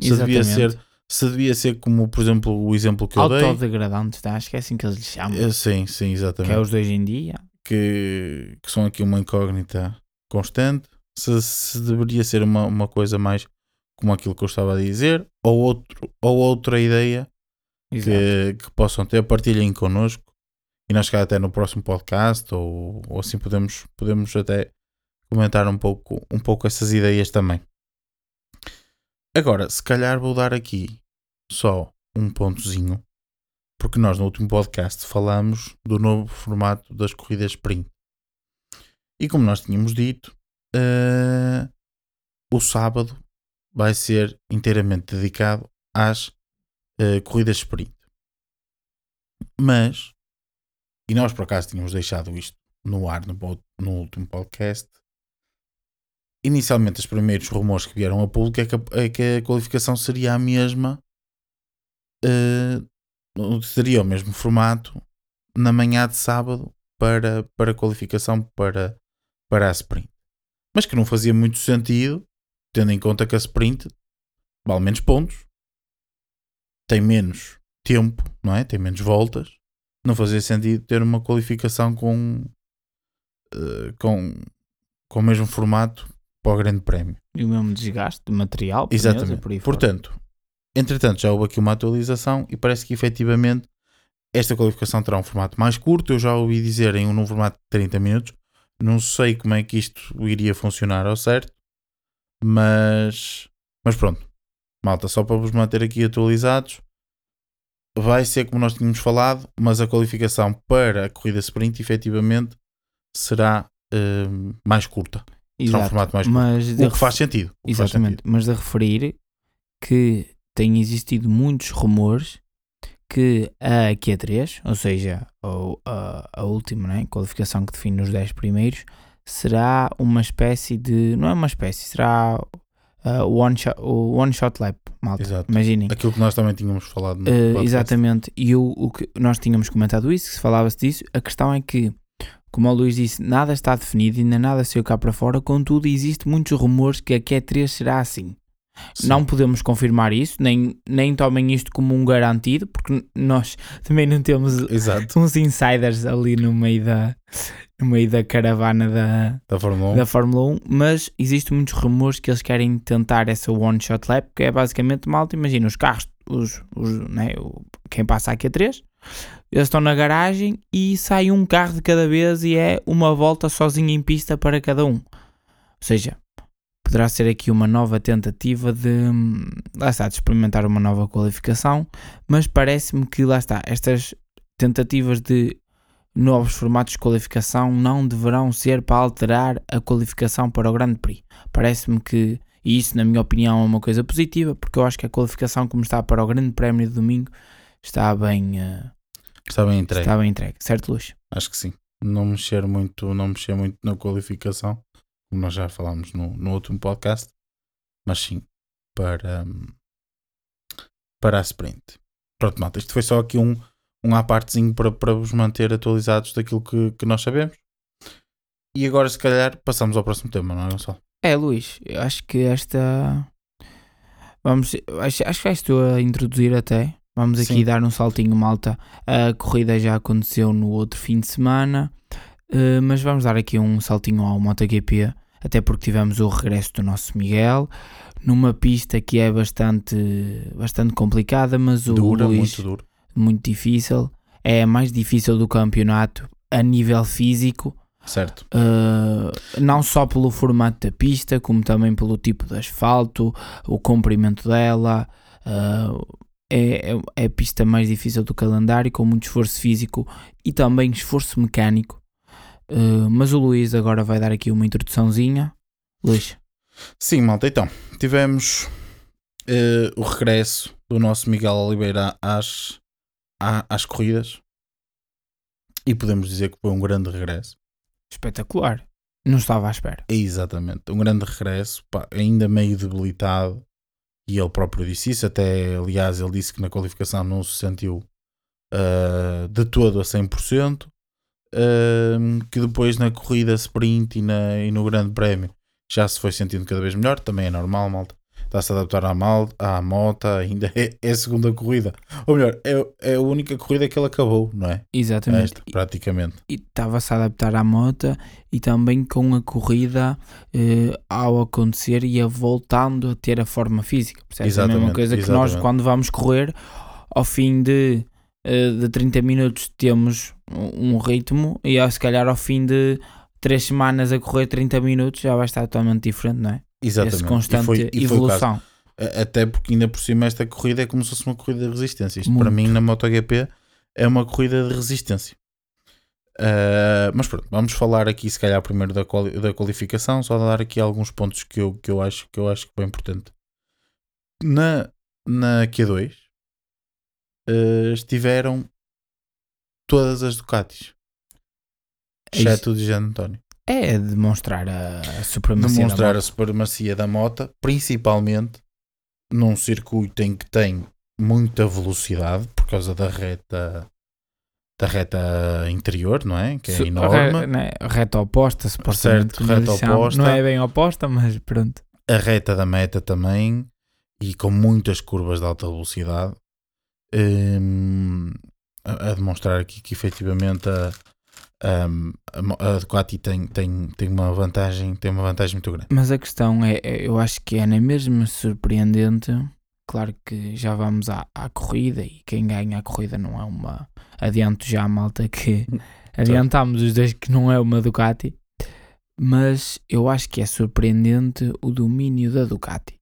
Se devia exatamente. ser, se devia ser como, por exemplo, o exemplo que eu dei. Autodegradantes, tá? acho que é assim que eles lhe chamam. Eh, Sim, sim, Que exatamente. é os de hoje em dia. que, que são aqui uma incógnita constante. Se, se deveria ser uma, uma coisa mais como aquilo que eu estava a dizer, ou, outro, ou outra ideia que, que possam ter, partilhem connosco e nós cá até no próximo podcast ou, ou assim podemos, podemos até comentar um pouco, um pouco essas ideias também. Agora, se calhar vou dar aqui só um pontozinho, porque nós no último podcast falamos do novo formato das corridas sprint. E como nós tínhamos dito, eh, o sábado vai ser inteiramente dedicado às eh, corridas sprint. Mas, e nós por acaso tínhamos deixado isto no ar no, no último podcast, inicialmente os primeiros rumores que vieram a público é que a, é que a qualificação seria a mesma, eh, seria o mesmo formato na manhã de sábado para, para a qualificação para, para a sprint. Mas que não fazia muito sentido, tendo em conta que a sprint vale menos pontos, tem menos tempo, não é? Tem menos voltas. Não fazia sentido ter uma qualificação com, eh, com, com o mesmo formato para o Grande Prémio. E o mesmo desgaste de material. Exatamente. por fora. Portanto, entretanto, já houve aqui uma atualização e parece que efetivamente esta qualificação terá um formato mais curto. Eu já ouvi dizer em um num formato de 30 minutos. Não sei como é que isto iria funcionar ao certo, mas, mas pronto, malta, só para vos manter aqui atualizados, vai ser como nós tínhamos falado, mas a qualificação para a corrida sprint efetivamente será eh, mais curta. Será um Exato. formato mais. Mas O que faz sentido. que faz Exatamente, mas de referir que têm existido muitos rumores que a Q3, ou seja, a, a última né, qualificação que define os 10 primeiros, será uma espécie de. Não é uma espécie, será uh, o one shot, o one shot lap, malta. Exato. Imaginem. Aquilo que nós também tínhamos falado no Uh, exatamente, e o, o que nós tínhamos comentado isso, que se falava-se disso, a questão é que, como o Luís disse, nada está definido, ainda nada saiu cá para fora, contudo, existe muitos rumores que a Q3 será assim. Sim. Não podemos confirmar isso, nem, nem tomem isto como um garantido, porque nós também não temos Exato. uns insiders ali no meio da, no meio da caravana da, Da Fórmula 1. da Fórmula 1, mas existem muitos rumores que eles querem tentar essa one shot lap, que é basicamente malta, imagina os carros, os, os, né, quem passa aqui a 3, eles estão na garagem e sai um carro de cada vez e é uma volta sozinho em pista para cada um. Ou seja, poderá ser aqui uma nova tentativa de, hum, lá está, de experimentar uma nova qualificação, mas parece-me que lá está, estas tentativas de novos formatos de qualificação não deverão ser para alterar a qualificação para o Grande Prix. Parece-me que, e isso na minha opinião é uma coisa positiva, porque eu acho que a qualificação como está para o Grande Prémio de domingo está bem, eh, Está bem entregue. está bem entregue, certo Luís? Acho que sim. Não mexer muito, não mexer muito na qualificação, como nós já falámos no, no último podcast, mas sim para, hum, para a sprint. Pronto, malta, isto foi só aqui um, um à partezinho para, para vos manter atualizados daquilo que, que nós sabemos. E agora, se calhar, passamos ao próximo tema, não é, Gonçalo? É Luís, eu acho que esta. Vamos, acho, acho que vais tu a introduzir até. Vamos aqui Sim. dar um saltinho, malta. A corrida já aconteceu no outro fim de semana, eh, mas vamos dar aqui um saltinho ao MotoGP. até porque tivemos o regresso do nosso Miguel, numa pista que é bastante, bastante complicada, mas o Dura, Luís, muito duro. muito difícil, é a mais difícil do campeonato a nível físico, Certo. Uh, não só pelo formato da pista, como também pelo tipo de asfalto, o comprimento dela. Uh, é, é, é a pista mais difícil do calendário, com muito esforço físico e também esforço mecânico. Uh, mas o Luís agora vai dar aqui uma introduçãozinha. Luís. Sim, malta, então, tivemos eh, o regresso do nosso Miguel Oliveira às, à- às corridas e podemos dizer que foi um grande regresso. Espetacular. Não estava à espera. Exatamente, um grande regresso, pá, ainda meio debilitado, e ele próprio disse isso. Até, aliás, ele disse que na qualificação não se sentiu ah, de todo a 100%, ah, que depois na corrida sprint e, na, e no Grande Prémio já se foi sentindo cada vez melhor. Também é normal, malta. Está-se a adaptar à, mal, à moto, ainda é, é a segunda corrida. Ou melhor, é, é a única corrida que ele acabou, não é? Exatamente. Esta, praticamente. e estava-se a adaptar à moto e também com a corrida eh, ao acontecer ia voltando a ter a forma física. Percebes? a mesma Exatamente, coisa que nós exatamente. quando vamos correr ao fim de, eh, de 30 minutos temos um ritmo e ao- se calhar ao fim de 3 semanas a correr 30 minutos já vai estar totalmente diferente, não é? Exatamente. Esse E constante e foi caso. evolução. Até porque ainda por cima esta corrida é como se fosse uma corrida de resistência. Isto Muito. para mim na MotoGP é uma corrida de resistência. Ah, mas pronto, vamos falar aqui se calhar primeiro da, quali- da qualificação, só dar aqui alguns pontos que eu, que eu, acho, que eu acho que foi importante. Na, na Q2 ah, estiveram todas as Ducatis, É exceto o de Jean António. É demonstrar a, a supremacia da demonstrar a supremacia da moto, principalmente num circuito em que tem muita velocidade por causa da reta da reta interior, não é? Que é enorme. re- né, reta oposta, supostamente. Certo, reta oposta. Não é bem oposta, mas pronto. A reta da meta também e com muitas curvas de alta velocidade. Hum, a, a demonstrar aqui que efetivamente a, a, a Ducati tem, tem, tem uma vantagem, tem uma vantagem muito grande. Mas a questão é, é- eu acho que é na mesma surpreendente. Claro que já vamos à, à corrida e quem ganha a corrida não é uma. Adianto já, malta, que adiantámos os dois que não é uma Ducati. Mas eu acho que é surpreendente o domínio da Ducati.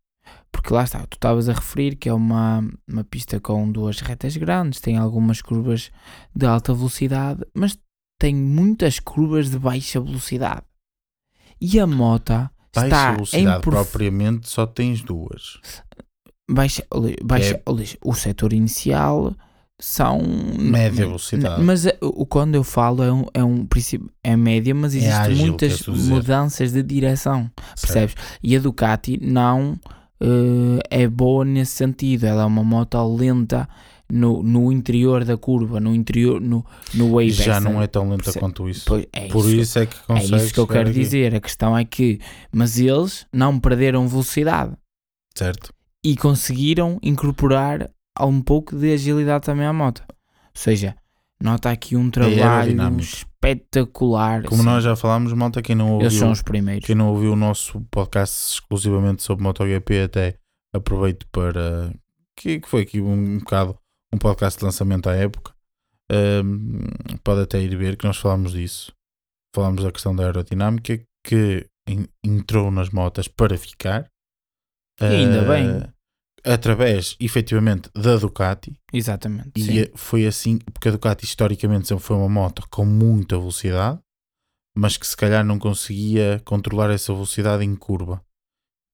Porque lá está, tu estavas a referir que é uma, uma pista com duas retas grandes, tem algumas curvas de alta velocidade, mas tem muitas curvas de baixa velocidade. E a moto Baixa está velocidade em prof- propriamente só tens duas. baixa, baixa É- o setor inicial são Média velocidade. Mas eh, o quando eu falo é um, é um princípio é média, mas É existem ágil, muitas mudanças de direção, Certo. percebes? E a Ducati não eh, é boa nesse sentido. Ela é uma moto lenta no, no interior da curva, no interior no no apex, Já não né? é tão lenta quanto isso. Pois, é Por isso. isso é que É consegue isso que eu quero aqui. dizer. A questão é que, mas eles não perderam velocidade Certo. e conseguiram incorporar um pouco de agilidade também à moto. Ou seja, nota aqui um trabalho aerodinâmico. espetacular. Como nós já falámos, malta, quem não Eles ouviu, são os primeiros. quem não ouviu o nosso podcast exclusivamente sobre MotoGP, até aproveito para. Que, que foi aqui um, bocado um podcast de lançamento à época. Ahm, pode até ir ver que nós falámos disso. Falámos da questão da aerodinâmica que en- entrou nas motas para ficar. E ainda Ah, bem. Através, efetivamente, da Ducati. Exatamente. E sim. eh, foi assim, porque a Ducati historicamente sempre foi uma moto com muita velocidade, mas que se calhar não conseguia controlar essa velocidade em curva.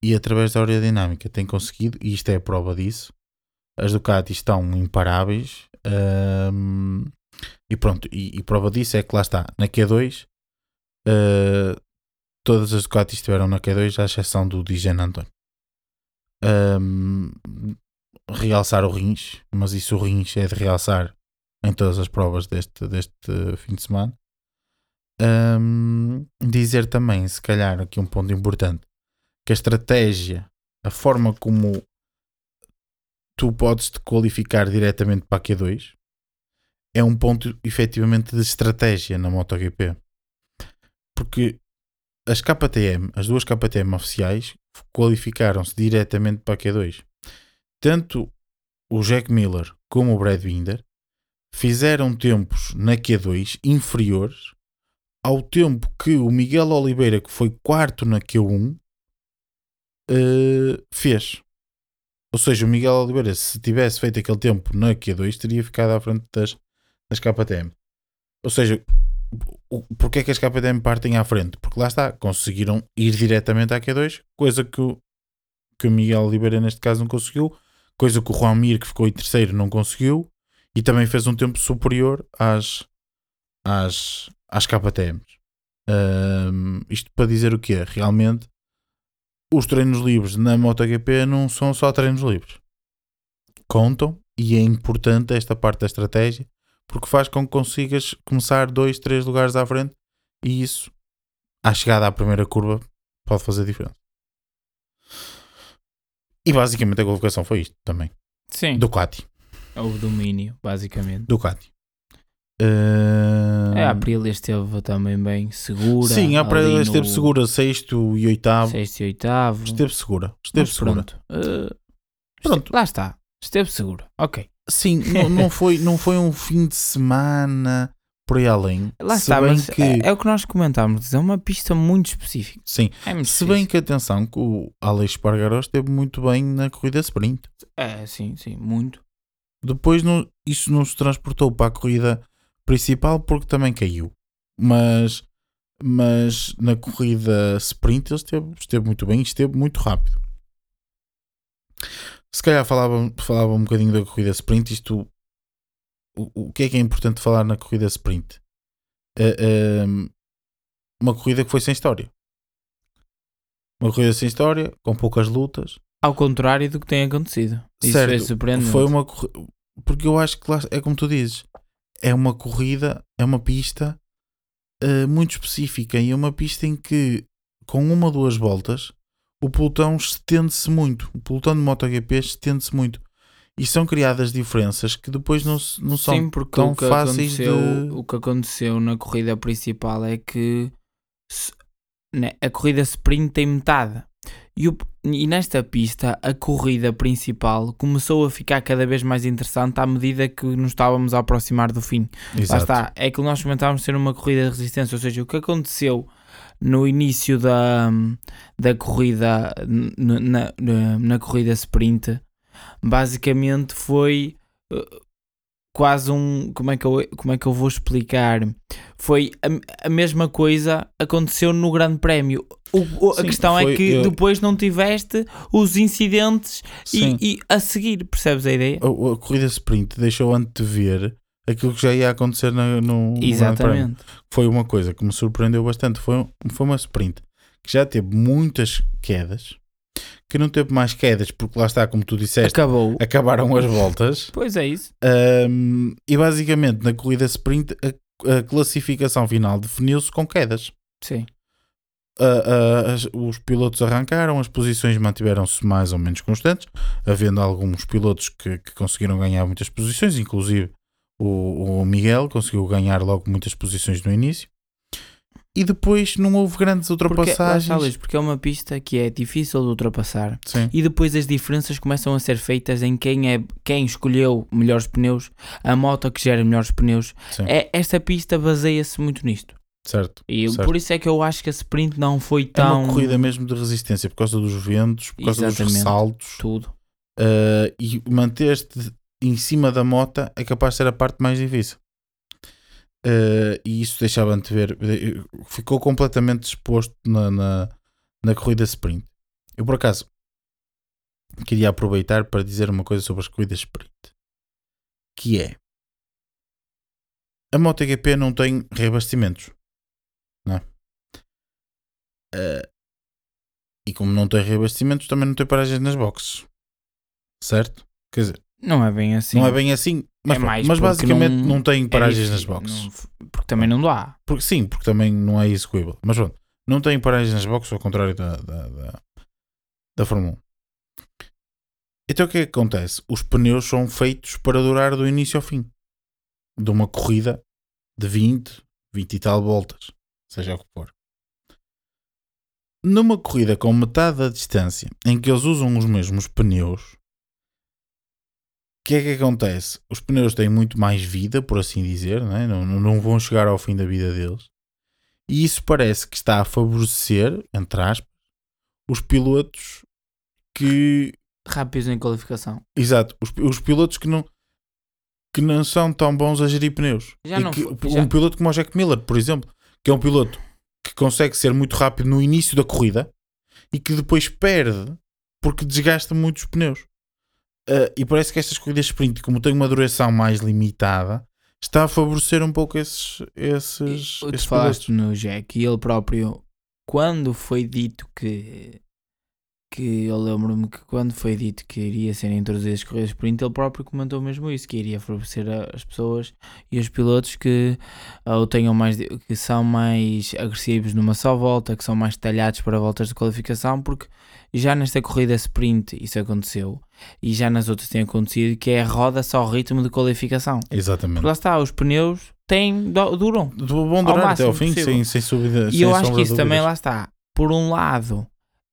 E através da aerodinâmica tem conseguido, e isto é a prova disso. As Ducati estão imparáveis. ahm, e pronto, e, e prova disso é que lá está, na Q2, eh, todas as Ducati estiveram na Q2, à exceção do Dijan António. Ahm, realçar o Rins, mas isso o Rins é de realçar em todas as provas deste, deste fim de semana. Ahm, dizer também, se calhar, aqui um ponto importante, que a estratégia, a forma como tu podes te qualificar diretamente para a Q2 é um ponto efetivamente de estratégia na MotoGP. Porque as KTM, as duas KTM oficiais, qualificaram-se diretamente para a Q2. Tanto o Jack Miller como o Brad Binder fizeram tempos na Q2 inferiores ao tempo que o Miguel Oliveira, que foi quarto na Q1, uh, fez. Ou seja, o Miguel Oliveira, se tivesse feito aquele tempo na Q2, teria ficado à frente das, das KTM. Ou seja, porque é que as KTM partem à frente? Porque lá está, conseguiram ir diretamente à Q2, coisa que o, que o Miguel Oliveira neste caso não conseguiu, coisa que o Juan Mir, que ficou em terceiro, não conseguiu, e também fez um tempo superior às, às, às KTMs. Um, isto para dizer o quê? Realmente os treinos livres na MotoGP não são só treinos livres. Contam e é importante esta parte da estratégia porque faz com que consigas começar dois, três lugares à frente e isso, à chegada à primeira curva, pode fazer diferença. E basicamente a colocação foi isto também. Sim. Ducati. Houve domínio, basicamente. Ducati. Uh... É, a Aprilia esteve também bem segura. Sim, a Aprilia esteve no... segura, sexto e oitavo. Sexto e oitavo. Esteve segura. Esteve Mas segura. Pronto. Uh, pronto. Lá está. Esteve segura. Ok. Sim, não, não, foi, não foi um fim de semana por aí além. Lá se está, mas que... é, é, o que nós comentámos. É uma pista muito específica. Sim. É muito se bem que atenção que o Alex Espargaró esteve muito bem na corrida sprint. É, sim, sim, muito. Depois não, isso não se transportou para a corrida principal porque também caiu. Mas, mas na corrida sprint ele esteve, esteve muito bem e esteve muito rápido. Se calhar falava, falava um bocadinho da corrida sprint. Isto, o, o que é que é importante falar na corrida sprint? Uh, uma corrida que foi sem história. Uma corrida sem história, com poucas lutas. Ao contrário do que tem acontecido. Isso certo, é surpreendente. Foi uma porque eu acho que lá, é como tu dizes, é uma corrida, é uma pista uh, muito específica e é uma pista em que com uma ou duas voltas o pelotão estende-se muito. O pelotão de MotoGP estende-se muito. E são criadas diferenças que depois não, não são Sim, tão fáceis de... O que aconteceu na corrida principal é que né, a corrida sprint tem metade. E, o, e, nesta pista, a corrida principal começou a ficar cada vez mais interessante à medida que nos estávamos a aproximar do fim. Exato. Lá está, é que nós comentávamos ser uma corrida de resistência, ou seja, o que aconteceu no início da, da corrida, na, na, na corrida sprint, basicamente foi uh, quase um. Como é que eu, como é que eu vou explicar? Foi a, a mesma coisa aconteceu no Grande Prémio. O, o, Sim, a questão é que eu... depois não tiveste os incidentes e, e, a seguir, percebes a ideia? A, a corrida sprint deixou antever aquilo que já ia acontecer no, no Exatamente. foi uma coisa que me surpreendeu bastante. Foi, foi uma sprint que já teve muitas quedas, que não teve mais quedas, porque lá está, como tu disseste, Acabou. acabaram as voltas. Pois é isso. Um, e basicamente na corrida sprint a, a classificação final definiu-se com quedas. Sim. Uh, uh, os pilotos arrancaram, as posições mantiveram-se mais ou menos constantes, havendo alguns pilotos que, que, conseguiram ganhar muitas posições, inclusive o, o Miguel conseguiu ganhar logo muitas posições no início. E depois não houve grandes ultrapassagens. Porque, porque é uma pista que é difícil de ultrapassar. Sim. E depois as diferenças começam a ser feitas em quem, é, quem escolheu melhores pneus, a moto que gera melhores pneus. É, esta pista baseia-se muito nisto. Certo. E certo. por isso é que eu acho que a sprint não foi tão. É uma corrida mesmo de resistência por causa dos ventos, por causa Exatamente. dos ressaltos. Tudo. Uh, e manter-te em cima da moto é capaz de ser a parte mais difícil. Uh, e isso deixava-te ver, ficou completamente exposto na, na, na, corrida sprint. Eu, por acaso, queria aproveitar para dizer uma coisa sobre as corridas sprint, que é a MotoGP não tem reabastecimentos, não é? Uh, e como não tem reabastecimentos, também não tem paragens nas boxes, certo? Quer dizer, não é bem assim. Não é bem assim, mas, é mas basicamente não, não tem é paragens é nas boxes. Não, porque também não dá. Porque, sim, porque também não é execuível. Mas pronto, não tem paragens nas boxes, ao contrário da, da, da, da Fórmula 1. Então o que é que acontece? Os pneus são feitos para durar do início ao fim de uma corrida de 20, 20 e tal voltas, seja o que for. numa corrida com metade da distância, em que eles usam os mesmos pneus, que é que acontece? Os pneus têm muito mais vida, por assim dizer, não, é? não, não vão chegar ao fim da vida deles. E isso parece que está a favorecer, entre aspas, os pilotos que. Rápidos em qualificação. Exato, os, os pilotos que não, que não são tão bons a gerir pneus. Já não que- Um piloto como o Jack Miller, por exemplo, que é um piloto que consegue ser muito rápido no início da corrida e que depois perde porque desgasta muito os pneus. Ah, e parece que estas corridas sprint, como têm uma duração mais limitada, está a favorecer um pouco esses, esses, Tu esses falaste no Jack e ele próprio, quando foi dito que. que eu lembro-me que quando foi dito que iria ser introduzidas as corridas sprint, ele próprio comentou mesmo isso, que iria favorecer as pessoas e os pilotos que ou tenham mais que são mais agressivos numa só volta, que são mais detalhados para voltas de qualificação, porque já nesta corrida sprint isso aconteceu e já nas outras tem acontecido que é a roda só o ritmo de qualificação. Exatamente. Porque lá está, os pneus têm, du- duram. Vão durar até ao fim, sem, sem dúvida. E sem eu acho que isso também lá está. Por um lado,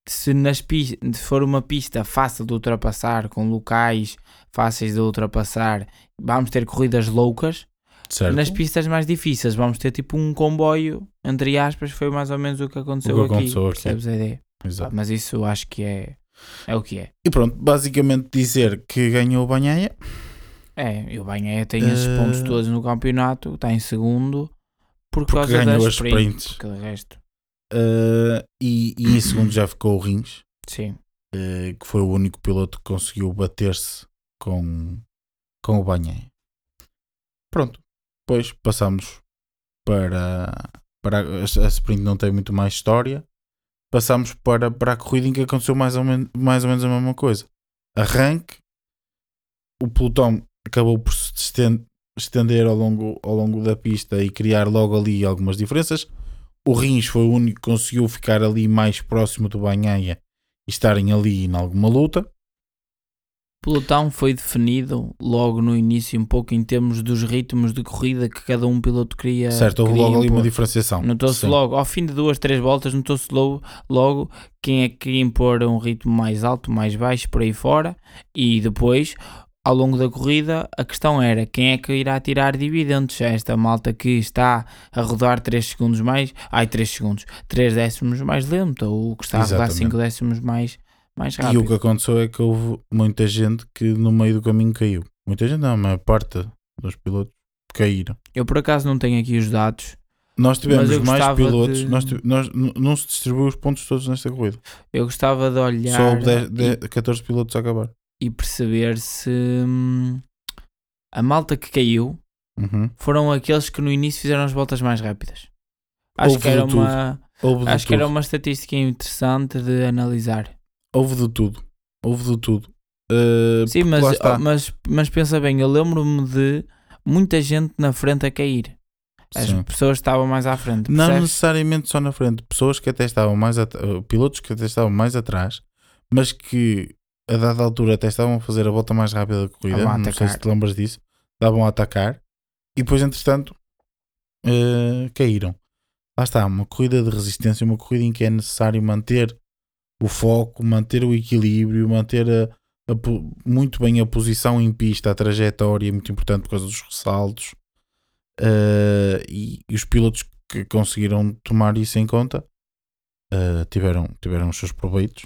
se, nas pis- se for uma pista fácil de ultrapassar, com locais fáceis de ultrapassar, vamos ter corridas loucas. Certo? Nas pistas mais difíceis, vamos ter tipo um comboio, entre aspas, foi mais ou menos o que aconteceu, O que aqui. aconteceu aqui. Percebes a ideia? Exato. Mas isso eu acho que é, é o que é. E pronto, basicamente dizer que ganhou o Banhaia. É, e o Banhaia tem esses Eh, pontos todos no campeonato, está em segundo, por Porque causa ganhou das as sprints. De resto, Uh, e, e em segundo já ficou o Rins, sim. uh, que foi o único piloto que conseguiu bater-se com, com o Banhaia. Pronto, depois passamos para, para a, a sprint não tem muito mais história. Passamos para, para a corrida em que aconteceu mais ou, men mais ou menos a mesma coisa. Arranque, o pelotão acabou por se esten- estender ao longo, ao longo da pista e criar logo ali algumas diferenças. O Rins foi o único que conseguiu ficar ali mais próximo do Banhaia e estarem ali em alguma luta. Pelotão foi definido logo no início, um pouco em termos dos ritmos de corrida que cada um piloto queria. certo, houve logo ali uma diferenciação. Notou-se logo, ao fim de duas, três voltas, notou-se logo, logo quem é que queria impor um ritmo mais alto, mais baixo, por aí fora, e depois, ao longo da corrida, a questão era quem é que irá tirar dividendos. Esta malta que está a rodar 3 segundos mais, ai 3 segundos, 3 décimos mais lento, ou que está a rodar Exatamente. 5 décimos mais, mais E rápido. o que aconteceu é que houve muita gente que no meio do caminho caiu. Muita gente, não, a maior parte dos pilotos caíram. Eu por acaso não tenho aqui os dados, Nós tivemos mais pilotos, de- nós, nós- não se distribuiu os pontos todos nesta corrida. eu gostava de olhar. Só houve 10, e- 10, 14 pilotos a acabar. e perceber se hum, a malta que caiu Uhum. foram aqueles que no início fizeram as voltas mais rápidas. Acho Houve que era uma acho que tudo. era uma estatística interessante de analisar. Houve de tudo. Houve de tudo. Uh, Sim, mas, está. mas, mas pensa bem, eu lembro-me de muita gente na frente a cair. As Sim. pessoas estavam mais à frente. Não percebes? necessariamente só na frente, pessoas que até estavam mais pilotos que até estavam mais atrás, mas que a dada altura até estavam a fazer a volta mais rápida da corrida. Estavam Não sei se te lembras disso. Estavam a atacar e depois, entretanto, uh, caíram. Lá está, uma corrida de resistência, uma corrida em que é necessário manter o foco, manter o equilíbrio, manter a- a muito bem a posição em pista, a trajetória, é muito importante por causa dos ressaltos. Uh, e, e os pilotos que conseguiram tomar isso em conta uh, tiveram, tiveram os seus proveitos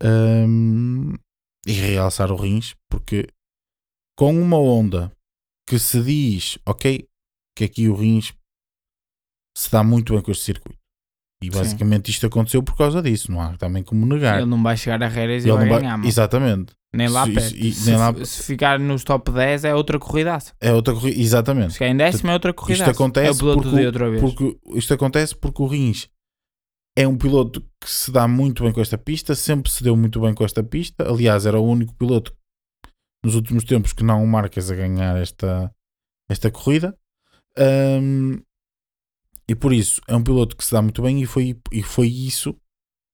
Um, e realçar o rins porque com uma onda que se diz ok que aqui o rins se dá muito bem com este circuito e Sim. basicamente isto aconteceu por causa disso não há também como negar Ele não vai chegar a Jerez e Ele vai vai- ganhar. mano. exatamente Nem lá Se- perto. e- se, nem lá- se ficar nos top 10 é outra corridaça. é outra corrida exatamente Se ficar em décimo é outra corridaça. Isto acontece é o piloto porque, de outra vez. porque isto acontece porque o Rins é um piloto que se dá muito bem com esta pista, sempre se deu muito bem com esta pista. Aliás, era o único piloto nos últimos tempos que não o Marques a ganhar esta, esta corrida. Ahm, e por isso é um piloto que se dá muito bem e foi, e foi isso,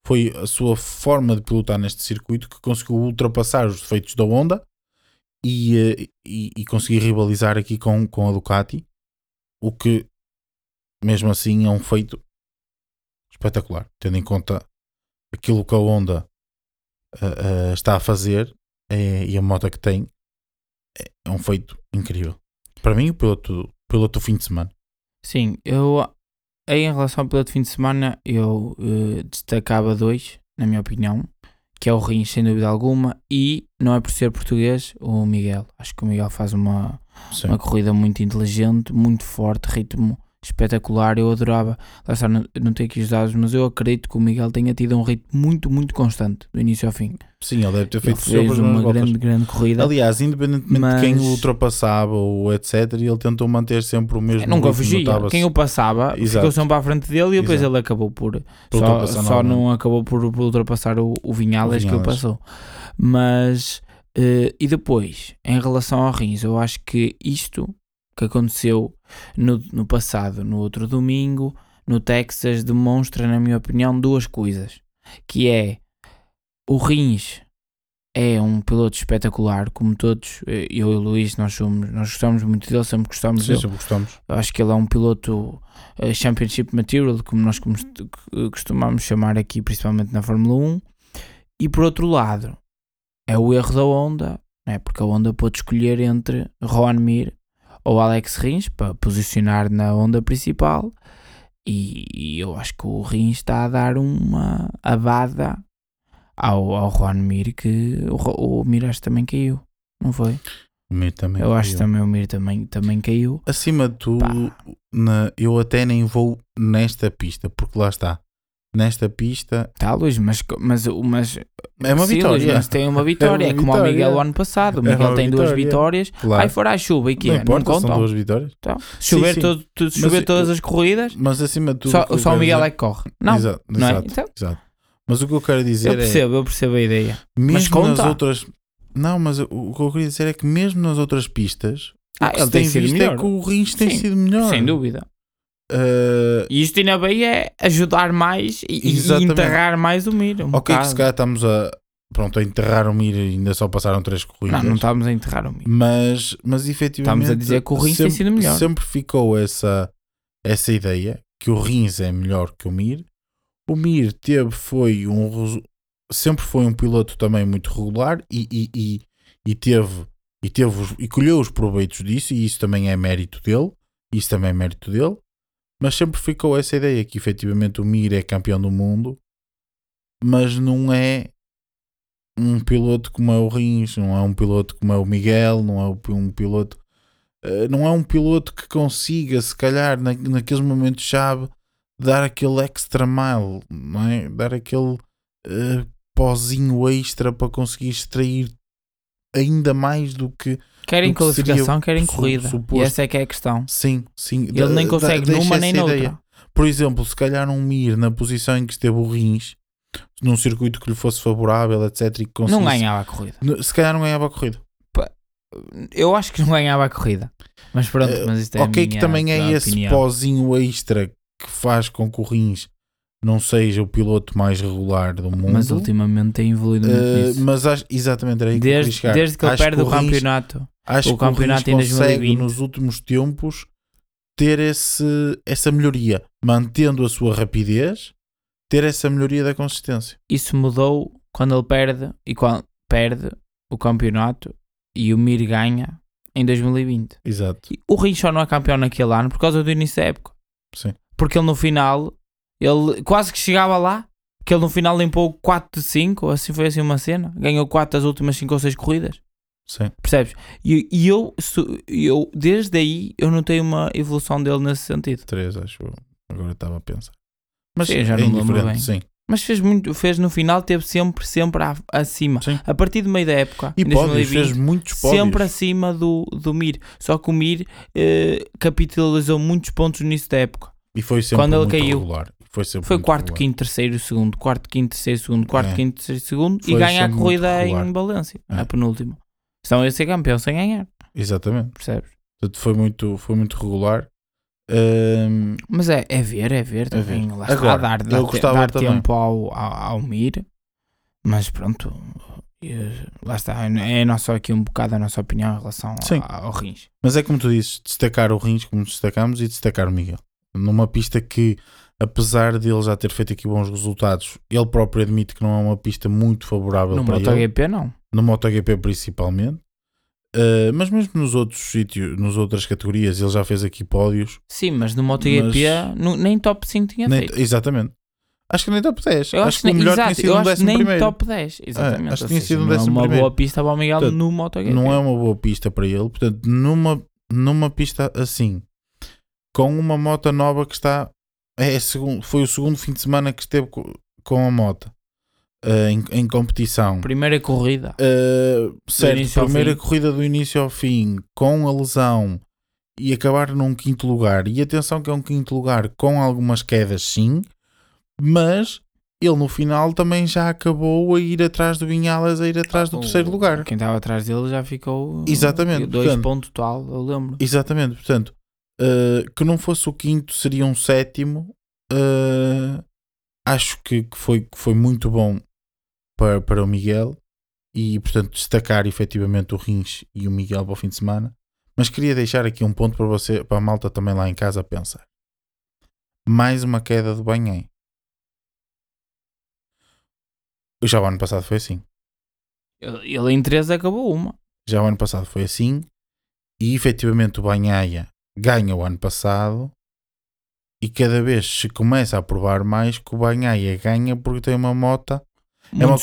foi a sua forma de pilotar neste circuito que conseguiu ultrapassar os defeitos da Honda e, eh, e, e conseguir rivalizar aqui com, com a Ducati, o que mesmo assim é um feito espetacular, tendo em conta aquilo que a Honda uh, uh, está a fazer é, e a moto que tem é um feito incrível. Para mim, o piloto, piloto do fim de semana. Sim, eu em relação ao piloto de fim de semana, eu uh, destacava dois, na minha opinião, que é o Rins, sem dúvida alguma, e não é por ser português, o Miguel. Acho que o Miguel faz uma, uma corrida muito inteligente, muito forte, ritmo espetacular. Eu adorava, lá está, não, não tenho aqui os dados, mas eu acredito que o Miguel tenha tido um ritmo muito, muito constante, do início ao fim. Sim, ele deve ter feito ele fez uma grande, grande corrida. Aliás, independentemente mas... de quem o ultrapassava ou etc., ele tentou manter sempre o mesmo. É, nunca fugia. Quem o passava Exato. ficou sempre à frente dele e depois Exato. ele acabou por. por só, só não acabou por, por ultrapassar o, o Vinhales, que o passou. Mas. Uh, e depois, em relação ao Rins, eu acho que isto que aconteceu no, no passado, no outro domingo, no Texas, demonstra, na minha opinião, duas coisas. Que é o Rins é um piloto espetacular, como todos, eh, eu e o Luís, nós, somos, nós gostamos muito dele, sempre gostamos Sim, dele. Sempre gostamos. Acho que ele é um piloto uh, Championship Material, como nós costumamos chamar aqui, principalmente na Fórmula 1. E por outro lado, é o erro da Honda, né? porque a Honda pôde escolher entre Ron Mir ou Alex Rins para posicionar na onda principal. E, e eu acho que o Rins está a dar uma abada ao, ao Juan Mir que o, o Mir acho também caiu, não foi? O Mir também Eu caiu. acho que também o Mir também, também caiu. Acima de tudo, na, eu até nem vou nesta pista, porque lá está nesta pista. Tá, Luís, mas, mas, mas é uma sim, vitória. Luís, mas tem uma vitória. É, uma é como o Miguel o ano passado. O é Miguel é tem duas vitórias. Claro. Aí fora a chuva e que não, é, importa, não são duas vitórias. Então, chover, sim, sim. Todo, chover mas, todas as corridas. Mas acima de tudo. Só, só o Miguel dizer... é que corre. Não, exato, não exato, é? Então, exato. Mas o que eu quero dizer eu percebo, é. Eu percebo a ideia. Mesmo nas outras. Não, mas o que eu queria dizer é que mesmo nas outras pistas. Ah, ele tem, tem sido melhor. é que o Rins tem sido melhor. Sem dúvida. Uh, e isto ainda bem é ajudar mais e, enterrar mais o Mir. Um ok, bocado. que se calhar estamos a, pronto, a enterrar o Mir e ainda só passaram três corridas. Não, não estamos a enterrar o Mir. Mas, mas efetivamente. Estamos a dizer que o Rins sempre, tem sido melhor. Sempre ficou essa, essa ideia que o Rins é melhor que o Mir. O Mir teve, foi um. Sempre foi um piloto também muito regular e, e, e, e teve. E, teve e colheu os proveitos disso, e isso também é mérito dele. Isso também é mérito dele. Mas sempre ficou essa ideia que efetivamente o Mir é campeão do mundo, mas não é um piloto como é o Rins, não é um piloto como é o Miguel, não é um piloto. Eh, não é um piloto que consiga, se calhar, na, naqueles momentos-chave, dar aquele extra mile, não é? Dar aquele uh, pozinho extra para conseguir extrair ainda mais do que Querem qualificação, querem corrida. Suposto. E essa é que é a questão. Sim, sim. Ele nem consegue numa nem noutra. Ideia. Por exemplo, se calhar um Mir na posição em que esteve o Rins, num circuito que lhe fosse favorável, etc. E conseguisse, não ganhava a corrida. Se calhar não ganhava a corrida. Eu acho que não ganhava a corrida. Mas pronto, uh, mas isto é Ok, que também é esse opinião. pozinho extra que faz com que o Rins não seja o piloto mais regular do mundo. Mas ultimamente tem evoluído muito uh, nisso. Mas acho, exatamente, era aí que desde, eu desde que ele perde o, campeonato. Acho o que campeonato o Rins em 2020. nos últimos tempos ter esse, essa melhoria, mantendo a sua rapidez, ter essa melhoria da consistência. Isso mudou quando ele perde e quando perde o campeonato e o Mir ganha em 2020. Exato. E o Rins só não é campeão naquele ano por causa do início da época. Sim. Porque ele no final ele quase que chegava lá, que ele no final limpou 4 de 5, assim foi assim uma cena. Ganhou 4 das últimas 5 ou 6 corridas. Sim. Percebes? E, e eu, eu, desde aí, eu notei uma evolução dele nesse sentido. 3, acho eu. Agora estava a pensar. Mas sim, já é não lembro bem. Sim. Mas fez muito, fez no final, teve sempre, sempre acima. Sim. A partir do meio da época, e pódios, fez muitos pódios. Sempre acima do, do Mir. Só que o Mir eh, capitalizou muitos pontos no início da época. E foi sempre Quando ele caiu, regular. Foi, foi quarto, regular. quinto, terceiro, segundo, quarto, quinto, terceiro, segundo, quarto, é. quinto, terceiro, segundo foi e ganha a corrida em Valência, é. a penúltima. Então ia ser campeão sem ganhar. Exatamente. Percebes? Portanto, foi muito, foi muito regular. Um... Mas é, é ver, é ver também. É ver. Lá está Agora, a dar, dar, dar tempo ao, ao, ao Mir. Mas pronto, lá está. É nosso, aqui um bocado a nossa opinião em relação ao, ao Rins. Mas é como tu dizes, destacar o Rins como destacamos e destacar o Miguel numa pista que apesar de ele já ter feito aqui bons resultados, ele próprio admite que não é uma pista muito favorável No para ele, MotoGP não. no MotoGP principalmente. Uh, mas mesmo nos outros sítios, nas outras categorias, ele já fez aqui pódios. Sim, mas no MotoGP Mas- no- nem top 5 tinha feito. exatamente. Acho que nem top 10. Eu acho, que o nem, melhor exato, tinha sido um décimo nem primeiro. top 10. Exatamente. acho que tinha seja, sido um não é décimo uma primeiro. boa pista para o Miguel Portanto, no MotoGP. Não é uma boa pista para ele. Portanto, numa, numa pista assim, com uma moto nova que está. É, segundo, foi o segundo fim de semana que esteve co- com a moto uh, em, em competição. Primeira corrida. Uh, certo, primeira corrida do início ao fim, com a lesão e acabar num quinto lugar. E atenção que é um quinto lugar com algumas quedas, sim, mas ele no final também já acabou a ir atrás do Vinhales, a ir atrás do O- terceiro lugar. Quem estava atrás dele já ficou. Exatamente, Dois portanto- pontos total, eu lembro. Exatamente, portanto, uh, que não fosse o quinto, seria um sétimo. Uh, acho que, que foi, que foi muito bom para, para o Miguel e, portanto, destacar efetivamente o Rins e o Miguel para o fim de semana. Mas queria deixar aqui um ponto para você, para a malta também lá em casa pensar. Mais uma queda do Banhém. Já o ano passado foi assim. Ele em 3 acabou uma. Já o ano passado foi assim. E efetivamente o Banhaia ganha o ano passado. E cada vez se começa a provar mais que o Banhaia ganha porque tem uma moto. É uma,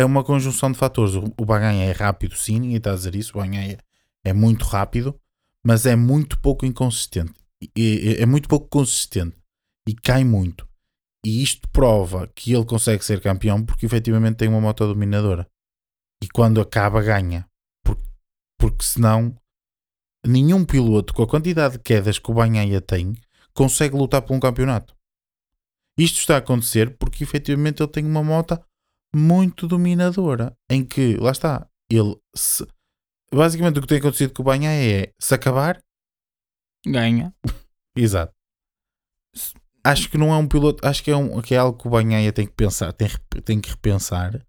é uma conjunção de fatores. O, o Banhaia é rápido, sim, ninguém está a dizer isso. O Banhaia é muito rápido, mas é muito pouco inconsistente. E- e- é muito pouco consistente. E cai muito. E isto prova que ele consegue ser campeão porque efetivamente tem uma moto dominadora. E quando acaba, ganha. Porque, porque senão, nenhum piloto com a quantidade de quedas que o Banhaia tem consegue lutar por um campeonato. Isto está a acontecer porque efetivamente ele tem uma moto muito dominadora. Em que, lá está, ele se- basicamente o que tem acontecido com o Banhaia é se acabar, Ganha. Exato. Acho que não é um piloto, acho que é, um, que é algo que o Banhaia tem que pensar, tem, tem que repensar,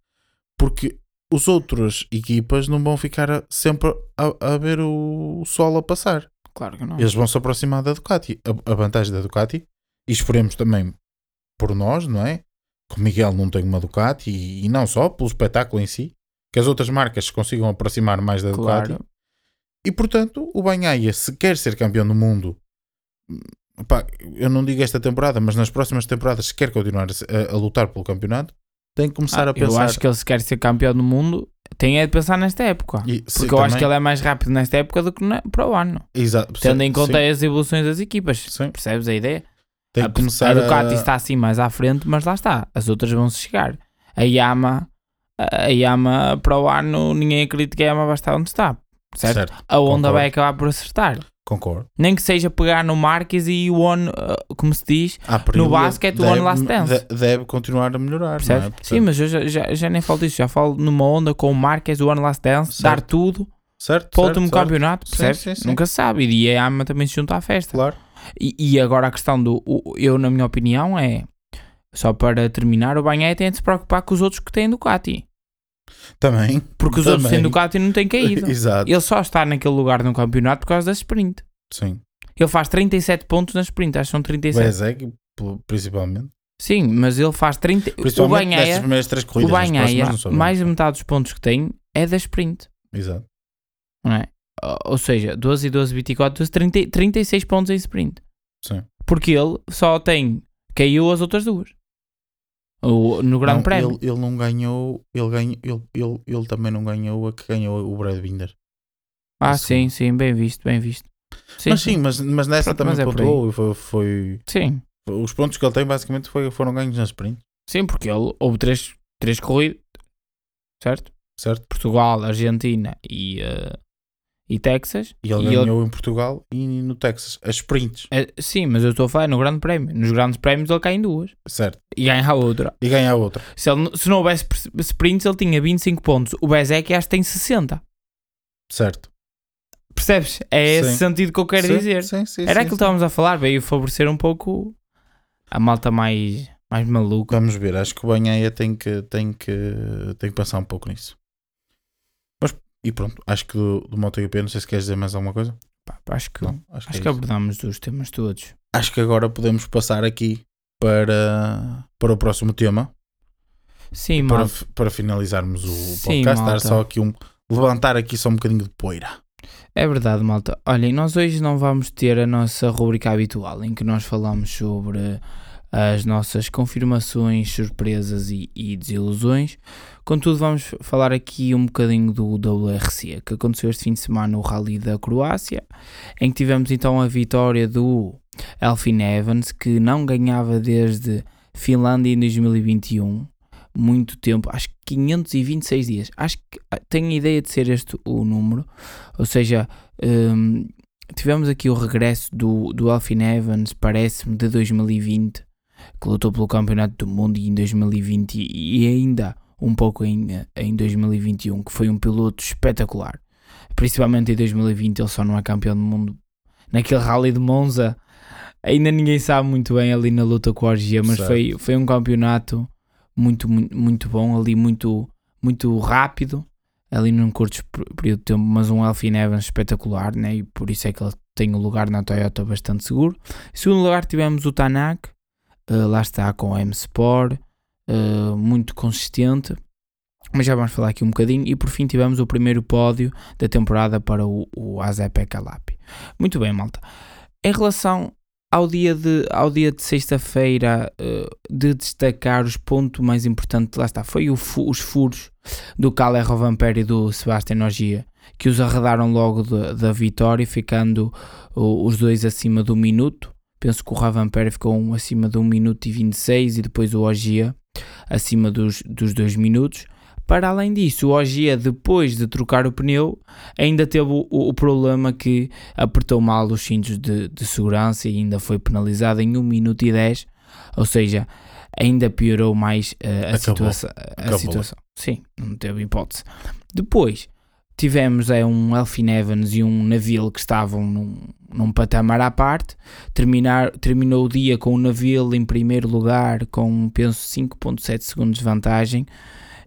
porque os outras equipas não vão ficar sempre a, a ver o sol a passar. Claro que não. Eles vão se aproximar da Ducati. A, a vantagem da Ducati, e esperemos também por nós, não é? Que o Miguel não tem uma Ducati e, e não só pelo espetáculo em si, que as outras marcas consigam aproximar mais da Ducati. Claro. E portanto, o Banhaia, se quer ser campeão do mundo, pá, eu não digo esta temporada, mas nas próximas temporadas, se quer continuar a- a lutar pelo campeonato, tem que começar Ah, a pensar. Eu acho que ele se quer ser campeão do mundo, tem é de pensar nesta época. E- sim, Porque eu acho também- que ele é mais rápido nesta época do que na- para o ano. Exato, Tendo em conta sim, as evoluções das equipas. sim. Percebes a ideia? tem a, que começar a Ducati a... está assim mais à frente, mas lá está. As outras vão se chegar. A Yama, a a Yama para o ano, ninguém acredita que a Yama vai estar onde está. Certo? Certo, A Honda concordo. vai acabar por acertar. Concordo. Nem que seja pegar no Marques e o One, uh, como se diz, À priori, basquete, o One Last Dance. de- Deve continuar a melhorar, percebes? é? Sim, mas eu já, já, já nem falo disso. Já falo numa onda com o Marques, o One Last Dance, Certo. dar tudo certo, para o último certo. campeonato. Sim, Percebes? sim, sim. Nunca se sabe. E a Yama também se junta à festa. Claro. E, e agora a questão do. eu, na minha opinião, é. Só para terminar, o Banhé tem de se preocupar com os outros que têm Ducati. Também. Porque os Também. outros sem Ducati não têm caído. Exato. Ele só está naquele lugar no campeonato por causa da sprint. Sim. Ele faz 37 pontos na sprint, acho que são 37. Bezek, principalmente. Sim, mas ele faz 30. O Banhaia, o Banhaia mais de metade dos pontos que tem é da sprint. Exato. Não é? Ou- Ou seja, 12 e 12, 24, 12, 30, 36 pontos em sprint. Sim. Porque ele só tem. Caiu as outras duas. O, no Grande Prémio. Ele, ele não ganhou, ele, ganhou ele, ele, ele também não ganhou a que ganhou o Brad Binder. Ah, sim, sim, bem visto, bem visto. Sim, mas sim, mas, mas nessa Pronto, também mas é pontuou foi, foi- Sim, Os pontos que ele tem basicamente foi- foram ganhos na sprint, sim, porque ele houve três, três corridas, certo? certo? Portugal, Argentina e, eh, e Texas. E ele E ele- ganhou em Portugal e no Texas, as sprints, Eh, sim, mas eu estou a falar no Grande Prémio. Nos Grandes Prémios ele cai em duas certo? e ganha a outra. E ganha a outra, Se, ele, se não houvesse pr- sprints, ele tinha 25 pontos. O Bezek acho que tem 60. certo? Percebes? É esse Sim. sentido que eu quero Sim, dizer. sim, sim, Era aquilo que estávamos a falar, veio favorecer um pouco a malta mais, mais maluca. Vamos ver, acho que o Banhaia tem que, tem que, tem que pensar um pouco nisso. E pronto, acho que do, do MotoGP, não sei se queres dizer mais alguma coisa. Pá, acho que, Não, acho que, acho é que isso. abordamos os temas todos. Acho que agora podemos passar aqui para, para o próximo tema. Sim, para, malta. para finalizarmos o Sim, podcast, dar malta. só aqui um. levantar aqui só um bocadinho de poeira. É verdade, malta. Olhem, nós hoje não vamos ter a nossa rubrica habitual em que nós falamos sobre as nossas confirmações, surpresas e, e desilusões. Contudo, vamos falar aqui um bocadinho do WRC que aconteceu este fim de semana no Rally da Croácia, em que tivemos então a vitória do Elfin Evans, que não ganhava desde Finlândia em 2021 muito tempo, acho que 526 dias. Acho que ah, tenho a ideia de ser este o número. Ou seja, hum, tivemos aqui o regresso do, do Alfin Evans, parece-me, de 2020, que lutou pelo Campeonato do Mundo e em 2020 e ainda um pouco em, em 2021, que foi um piloto espetacular. Principalmente em 2020, ele só não é campeão do mundo. Naquele rally de Monza, ainda ninguém sabe muito bem ali na luta com a Orgia, mas Certo. foi, foi um campeonato muito, muito, muito bom, ali muito, muito rápido, ali num curto per- período de tempo, mas um Elfin Evans espetacular, né? e por isso é que ele tem o lugar na Toyota bastante seguro. Em segundo lugar tivemos o Tanak, eh, lá está com a M-Sport, eh, muito consistente, mas já vamos falar aqui um bocadinho, e por fim tivemos o primeiro pódio da temporada para o, o Azepe Calapi. Muito bem, malta. Em relação ao dia de, ao dia de sexta-feira, eh, de destacar os pontos mais importantes, lá está, foi fu- os furos do Kalle Rovanperä e do Sebastian Ogier, que os arredaram logo da- da vitória, ficando o- os dois acima do minuto. Penso que o Rovanperä ficou um acima de 1 minuto e 26 e depois o Ogier acima dos, dos 2 minutos. Para além disso, o Ogier, depois de trocar o pneu, ainda teve o, o- o problema que apertou mal os cintos de, de segurança e ainda foi penalizado em 1 minuto e 10, ou seja, ainda piorou mais eh, a, Acabou. situação, a Acabou. situação. Sim, não teve hipótese. Depois tivemos é, um Elfin Evans e um Naville que estavam num, num patamar à parte. Terminar, terminou o dia com o Naville em primeiro lugar com, penso, 5.7 segundos de vantagem.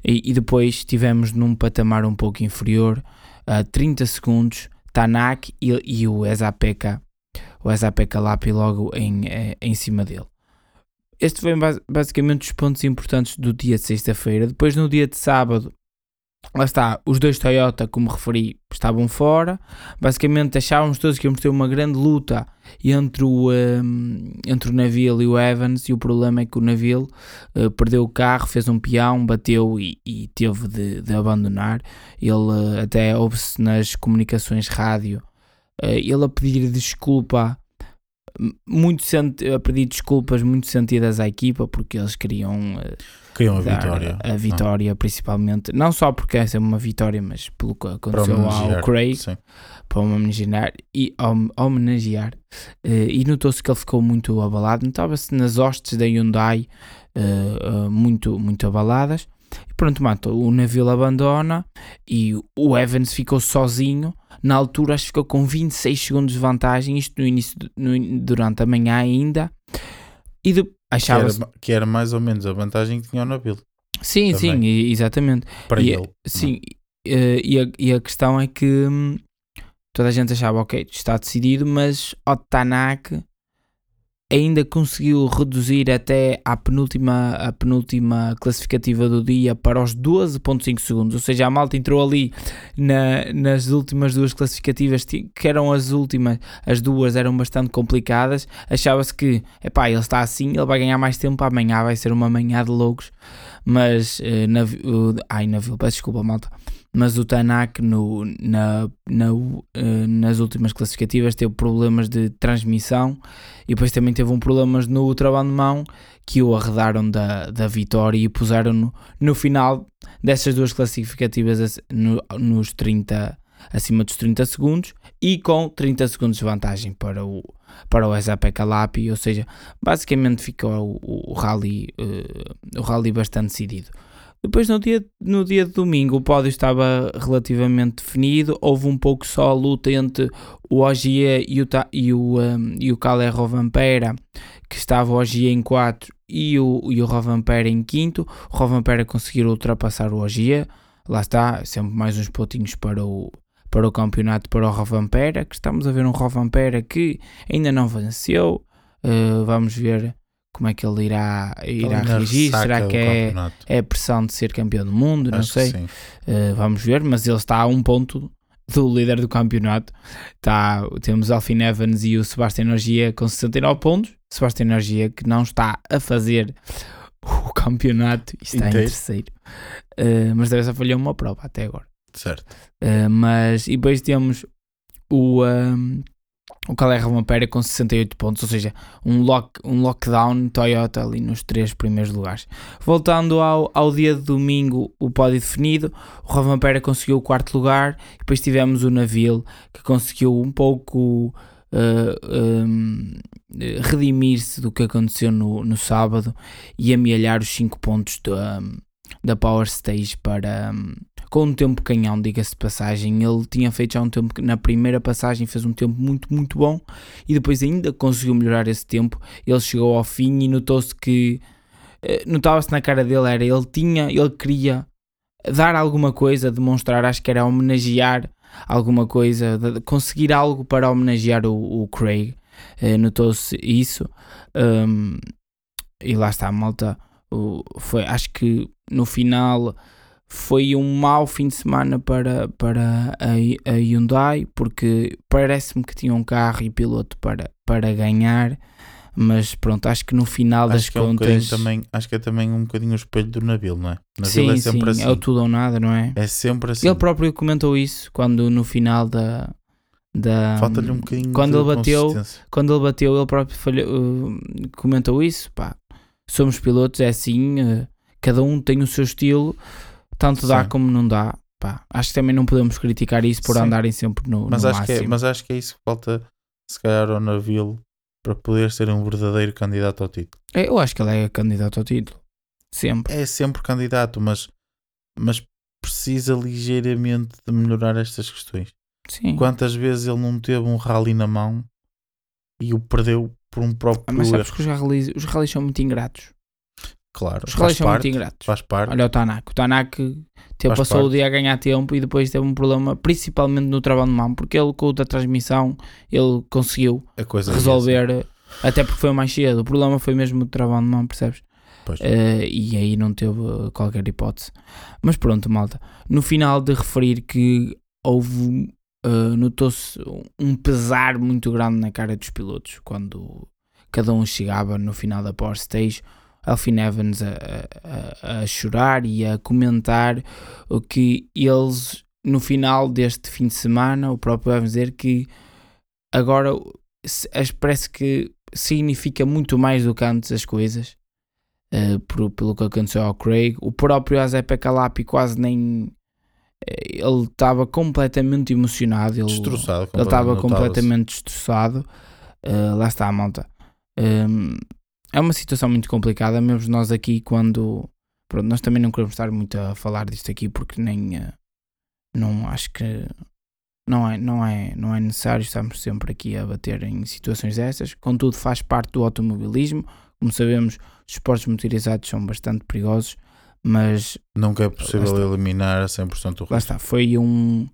E, e depois tivemos num patamar um pouco inferior, a 30 segundos, Tanak e, e o Ezapeka, o Ezapeka Lapi logo em, eh, em cima dele. Este foi bas- basicamente os pontos importantes do dia de sexta-feira. Depois, no dia de sábado, lá está, os dois Toyota, como referi, estavam fora. Basicamente, achávamos todos que íamos ter uma grande luta entre o, ehm, entre o Naville e o Evans. E o problema é que o Naville eh, perdeu o carro, fez um peão, bateu e, e teve de, de abandonar. Ele eh, até ouve-se nas comunicações rádio eh, ele a pedir desculpa muito senti- a pedir desculpas muito sentidas à equipa porque eles queriam eh, Queriam a vitória. a vitória principalmente não só porque essa é uma vitória mas pelo que aconteceu ao. Craig Sim. para homenagear e hom- homenagear eh, e notou-se que ele ficou muito abalado notava-se nas hostes da Hyundai eh, muito, muito abaladas e pronto, mato, o Neville abandona e o Evans ficou sozinho na altura acho que ficou com 26 segundos de vantagem isto no início, no durante a manhã ainda e de, Que, era, que era mais ou menos a vantagem que tinha o Nabil. sim, sim, também. e- exatamente Para E- ele. Sim, eh, e, a, e a questão é que hum, toda a gente achava, ok, está decidido, mas o Tanak ainda conseguiu reduzir até à penúltima, a penúltima classificativa do dia para os 12.5 segundos, ou seja, a malta entrou ali na- nas últimas duas classificativas, ti- que eram as últimas, as duas eram bastante complicadas, achava-se que, epá, ele está assim, ele vai ganhar mais tempo, amanhã vai ser uma manhã de loucos, mas, eh, na, o, ai, na peço desculpa, malta, mas o Tanak no, na, na, eh, nas últimas classificativas teve problemas de transmissão e depois também teve um problemas no trabalho de mão que o arredaram da, da vitória e puseram no, no final dessas duas classificativas no- nos 30 acima dos 30 segundos e com 30 segundos de vantagem para o para o SAP Calapi, ou seja, basicamente ficou o, o rally eh, o rally bastante decidido. Depois no dia, no dia de domingo o pódio estava relativamente definido, houve um pouco só a luta entre o Ogier e o, e o, um, e o Calé Rovampera, que estava o Ogier em 4 e o, e o Rovampera em 5 o Rovampera conseguiu ultrapassar o Ogier, lá está, sempre mais uns pontinhos para o, para o campeonato para o Rovampera, que estamos a ver um Rovampera que ainda não venceu, Uh, vamos ver como é que ele irá, irá reagir. Será que é, é a pressão de ser campeão do mundo? Não Acho que sei. Uh, vamos ver, mas ele está a um ponto do líder do campeonato. Tá, temos Alfin Evans e o Sebastião Energia com 69 pontos. Sebastião Energia que não está a fazer o campeonato e está em Inteiro. terceiro. Uh, mas deve só falhou uma prova até agora. Certo. Uh, mas e depois temos o, um, o Calais Romampera com 68 pontos, ou seja, um, lock, um lockdown Toyota ali nos três primeiros lugares. Voltando ao, ao dia de domingo, o pódio definido, o Romampera conseguiu o quarto lugar, depois tivemos o Naville que conseguiu um pouco uh, um, redimir-se do que aconteceu no, no sábado e amealhar os 5 pontos da, da Power Stage para, com um tempo canhão, diga-se de passagem. Ele tinha feito já um tempo que na primeira passagem fez um tempo muito, muito bom e depois ainda conseguiu melhorar esse tempo. Ele chegou ao fim e notou-se que eh, notava-se na cara dele era ele tinha, ele queria dar alguma coisa, demonstrar, acho que era homenagear alguma coisa, conseguir algo para homenagear o, o Craig. Eh, notou-se isso. Um, e lá está, a malta. foi, acho que no final foi um mau fim de semana para, para a, a Hyundai, porque parece-me que tinha um carro e piloto para, para ganhar, mas pronto, acho que no final das Acho que, é um contas. também, acho que é também um bocadinho o espelho do Nabil, não é? Nabil sim, é sempre sim, assim. é o tudo ou nada, não é? É sempre assim. Ele próprio comentou isso quando no final da. da Falta-lhe um bocadinho quando de ele bateu, quando ele bateu, ele próprio falhou, uh, comentou isso. Pá, somos pilotos, é assim, uh, cada um tem o seu estilo, tanto dá Sim. como não dá. Pá, acho que também não podemos criticar isso por Sim. andarem sempre no, Mas no acho, que é, máximo. mas acho que é isso que falta, se calhar, ao Nabil para poder ser um verdadeiro candidato ao título. É, Eu acho que ele é candidato ao título. Sempre. É sempre candidato, mas, mas precisa ligeiramente de melhorar estas questões. Sim. Quantas vezes ele não teve um rally na mão e o perdeu por um Ah, próprio Mas sabes erro? que os rallies, os rallies são muito ingratos. Claro, Os rallies são parte, muito ingratos. faz parte. Olha o Tanak. O Tanak teve, passou o parte. dia a ganhar tempo e depois teve um problema, principalmente no travão de mão, porque ele com o da transmissão ele conseguiu coisa é resolver, até porque foi mais cedo. O problema foi mesmo o travão de mão, percebes? Eh, e aí não teve qualquer hipótese. Mas pronto, malta. No final de referir que houve, eh, notou-se um pesar muito grande na cara dos pilotos quando cada um chegava no final da Power Stage. Alfin Evans a, a- a- chorar e a comentar o que eles no final deste fim de semana, o próprio Evans dizer que agora parece que significa muito mais do que antes as coisas eh, por- pelo que aconteceu ao Craig. O próprio Azepe Calapi quase nem eh, ele estava completamente emocionado. Ele, estava notava-se. completamente destroçado. Uh, lá está a malta. Um, é uma situação muito complicada, mesmo nós aqui quando. Pronto, nós também não queremos estar muito a falar disto aqui porque nem. uh, não acho que. Não é, não, é, não é necessário, estamos sempre aqui a bater em situações dessas. Contudo, faz parte do automobilismo. Como sabemos, os esportes motorizados são bastante perigosos, mas Nunca é Lá possível eliminar a 100% o lá risco. está, foi um.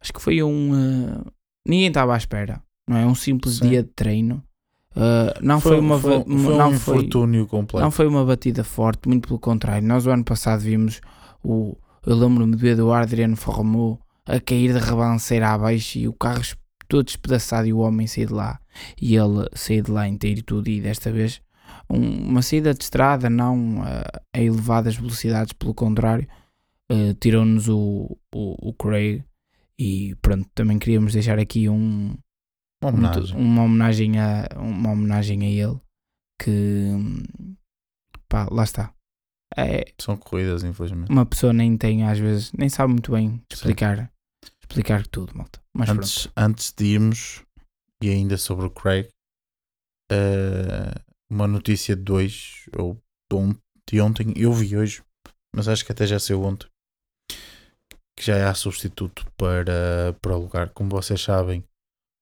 Acho que foi um. uh, ninguém estava à espera, não é? Um simples Sim. dia de treino. Uh, não foi, uma. foi, foi não um foi, completo. não foi uma batida forte, muito pelo contrário. Nós, o ano passado, vimos o. Eu lembro-me de ver o Adriano Forromou a cair de rebanceira abaixo e o carro todo despedaçado e o homem sair de lá. E ele sair de lá inteiro e tudo. E desta vez, um- uma saída de estrada, não a, a elevadas velocidades, pelo contrário, uh, tirou-nos o, o, o Craig. E pronto, também queríamos deixar aqui um, Uma muito- homenagem. uma homenagem a uma homenagem a ele que pá, lá está é, São corridas, infelizmente. uma pessoa nem tem às vezes nem sabe muito bem Sim. explicar explicar tudo malta mas pronto Antes, antes de irmos, e ainda sobre o Craig, eh, uma notícia de hoje, ou de on- de ontem, eu vi hoje, mas acho que até já saiu ontem, que já há substituto para, para o lugar. Como vocês sabem,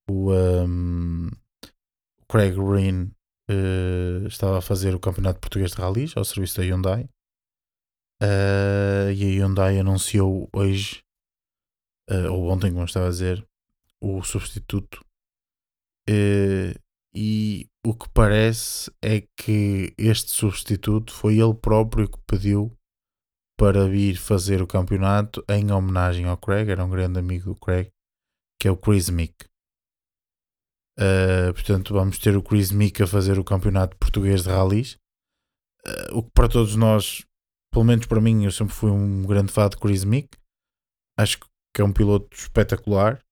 o o Craig Green eh, estava a fazer o Campeonato Português de Rallys ao serviço da Hyundai. Eh, e a Hyundai anunciou hoje, eh, ou ontem, como estava a dizer, o substituto. E o que parece é que este substituto foi ele próprio que pediu para vir fazer o campeonato em homenagem ao Craig, era um grande amigo do Craig, que é o Chris Mick. Uh, portanto, vamos ter o Chris Mick a fazer o campeonato português de rallies. Uh, o que para todos nós, pelo menos para mim, eu sempre fui um grande fã de Chris Mick. Acho que é um piloto espetacular.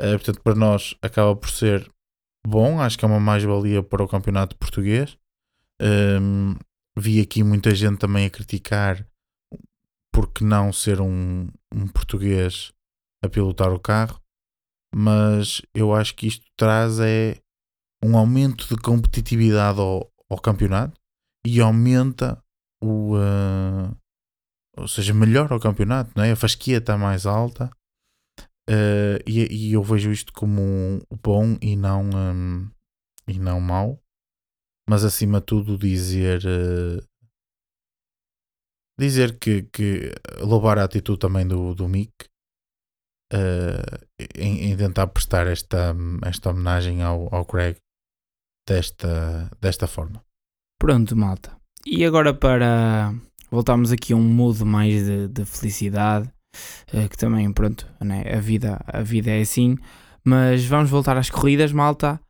Uh, portanto, para nós acaba por ser bom. Acho que é uma mais-valia para o campeonato português. Um, vi aqui muita gente também a criticar porque não ser um, um português a pilotar o carro, mas eu acho que isto traz é um aumento de competitividade ao, ao campeonato e aumenta o uh, ou seja, melhora o campeonato, não é? A fasquia está mais alta uh, e, e, eu vejo isto como bom e não, um, e não mau, mas acima de tudo dizer uh, dizer que, que louvar a atitude também do, do Mick uh, em, em, tentar prestar esta, esta homenagem ao, ao Craig desta, desta forma. Pronto, malta. E agora para voltarmos aqui a um mood mais de, de felicidade, uh, que também, pronto, né? a, vida, a vida é assim. Mas vamos voltar às corridas, malta.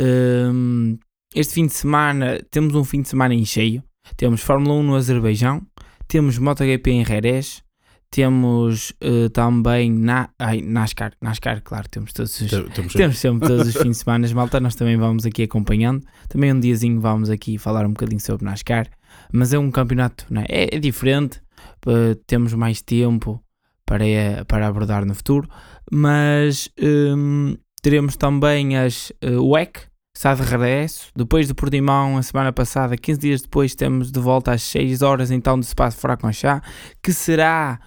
Um, este fim de semana temos um fim de semana em cheio. Temos Fórmula 1 no Azerbaijão, temos MotoGP em Jerez, temos uh, também na, ai, NASCAR, NASCAR, claro, temos todos os, temos, temos sempre todos os fins de semana, malta, nós também vamos aqui acompanhando, também um diazinho vamos aqui falar um bocadinho sobre NASCAR, mas é um campeonato, né? é, é diferente, uh, temos mais tempo para, para abordar no futuro, mas um, teremos também as uh, WEC, está de regresso. Depois do Portimão, a semana passada, 15 dias depois, temos de volta às 6 horas então do Espaço Furaconchá, que será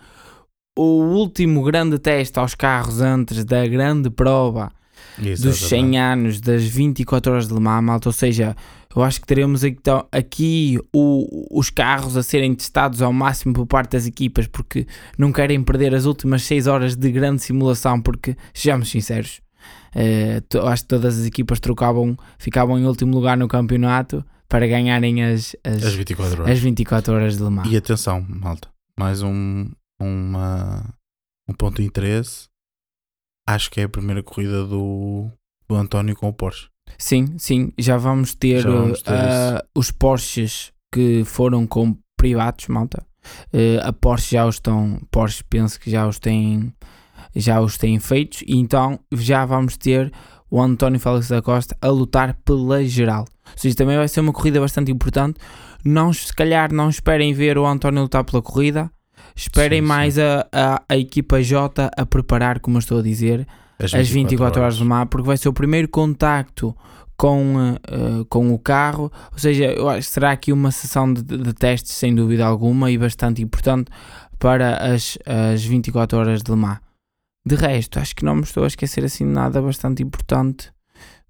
o último grande teste aos carros antes da grande prova dos 100 anos das 24 horas de Le Mans, malta. Ou seja, eu acho que teremos então aqui o, os carros a serem testados ao máximo por parte das equipas, porque não querem perder as últimas 6 horas de grande simulação, porque, sejamos sinceros, Uh, acho que todas as equipas trocavam, ficavam em último lugar no campeonato para ganharem as, as, as, 24, horas. as 24 horas de Le Mans. E atenção, malta, mais um, uma, um ponto de interesse. Acho que é a primeira corrida do, do António com o Porsche. Sim, sim, já vamos ter, já vamos ter uh, os Porsches que foram com privados, malta. Uh, a Porsche já os estão, Porsche penso que já os têm já os têm feitos e então já vamos ter o António Félix da Costa a lutar pela geral. Ou seja, também vai ser uma corrida bastante importante. Não, se calhar não esperem ver o António lutar pela corrida, esperem sim, mais sim. A, a, a, equipa J a preparar, como eu estou a dizer, as 24, as 24 horas do mar, porque vai ser o primeiro contacto com, uh, com o carro. Ou seja, eu acho, será aqui uma sessão de, de, testes, sem dúvida alguma, e bastante importante para as, as 24 horas de Mans. De resto, acho que não me estou a esquecer assim nada bastante importante,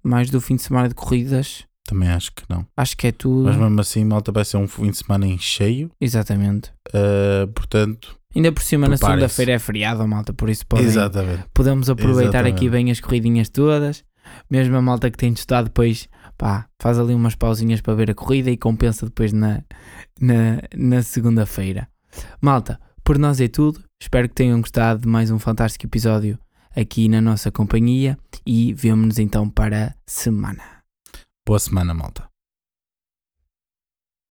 mais do fim de semana de corridas. Também acho que não. Acho que é tudo. Mas mesmo assim, malta, vai ser um fim de semana em cheio. Exatamente. Uh, portanto. Ainda por cima, na segunda-feira é feriado, malta, por isso podem, Exatamente. podemos aproveitar Exatamente. aqui bem as corridinhas todas. Mesmo a malta que tem de estudar depois, pá, faz ali umas pausinhas para ver a corrida e compensa depois na, na, na segunda-feira. Malta, por nós é tudo. Espero que tenham gostado de mais um fantástico episódio aqui na nossa companhia e vemo-nos então para a semana. Boa semana, malta.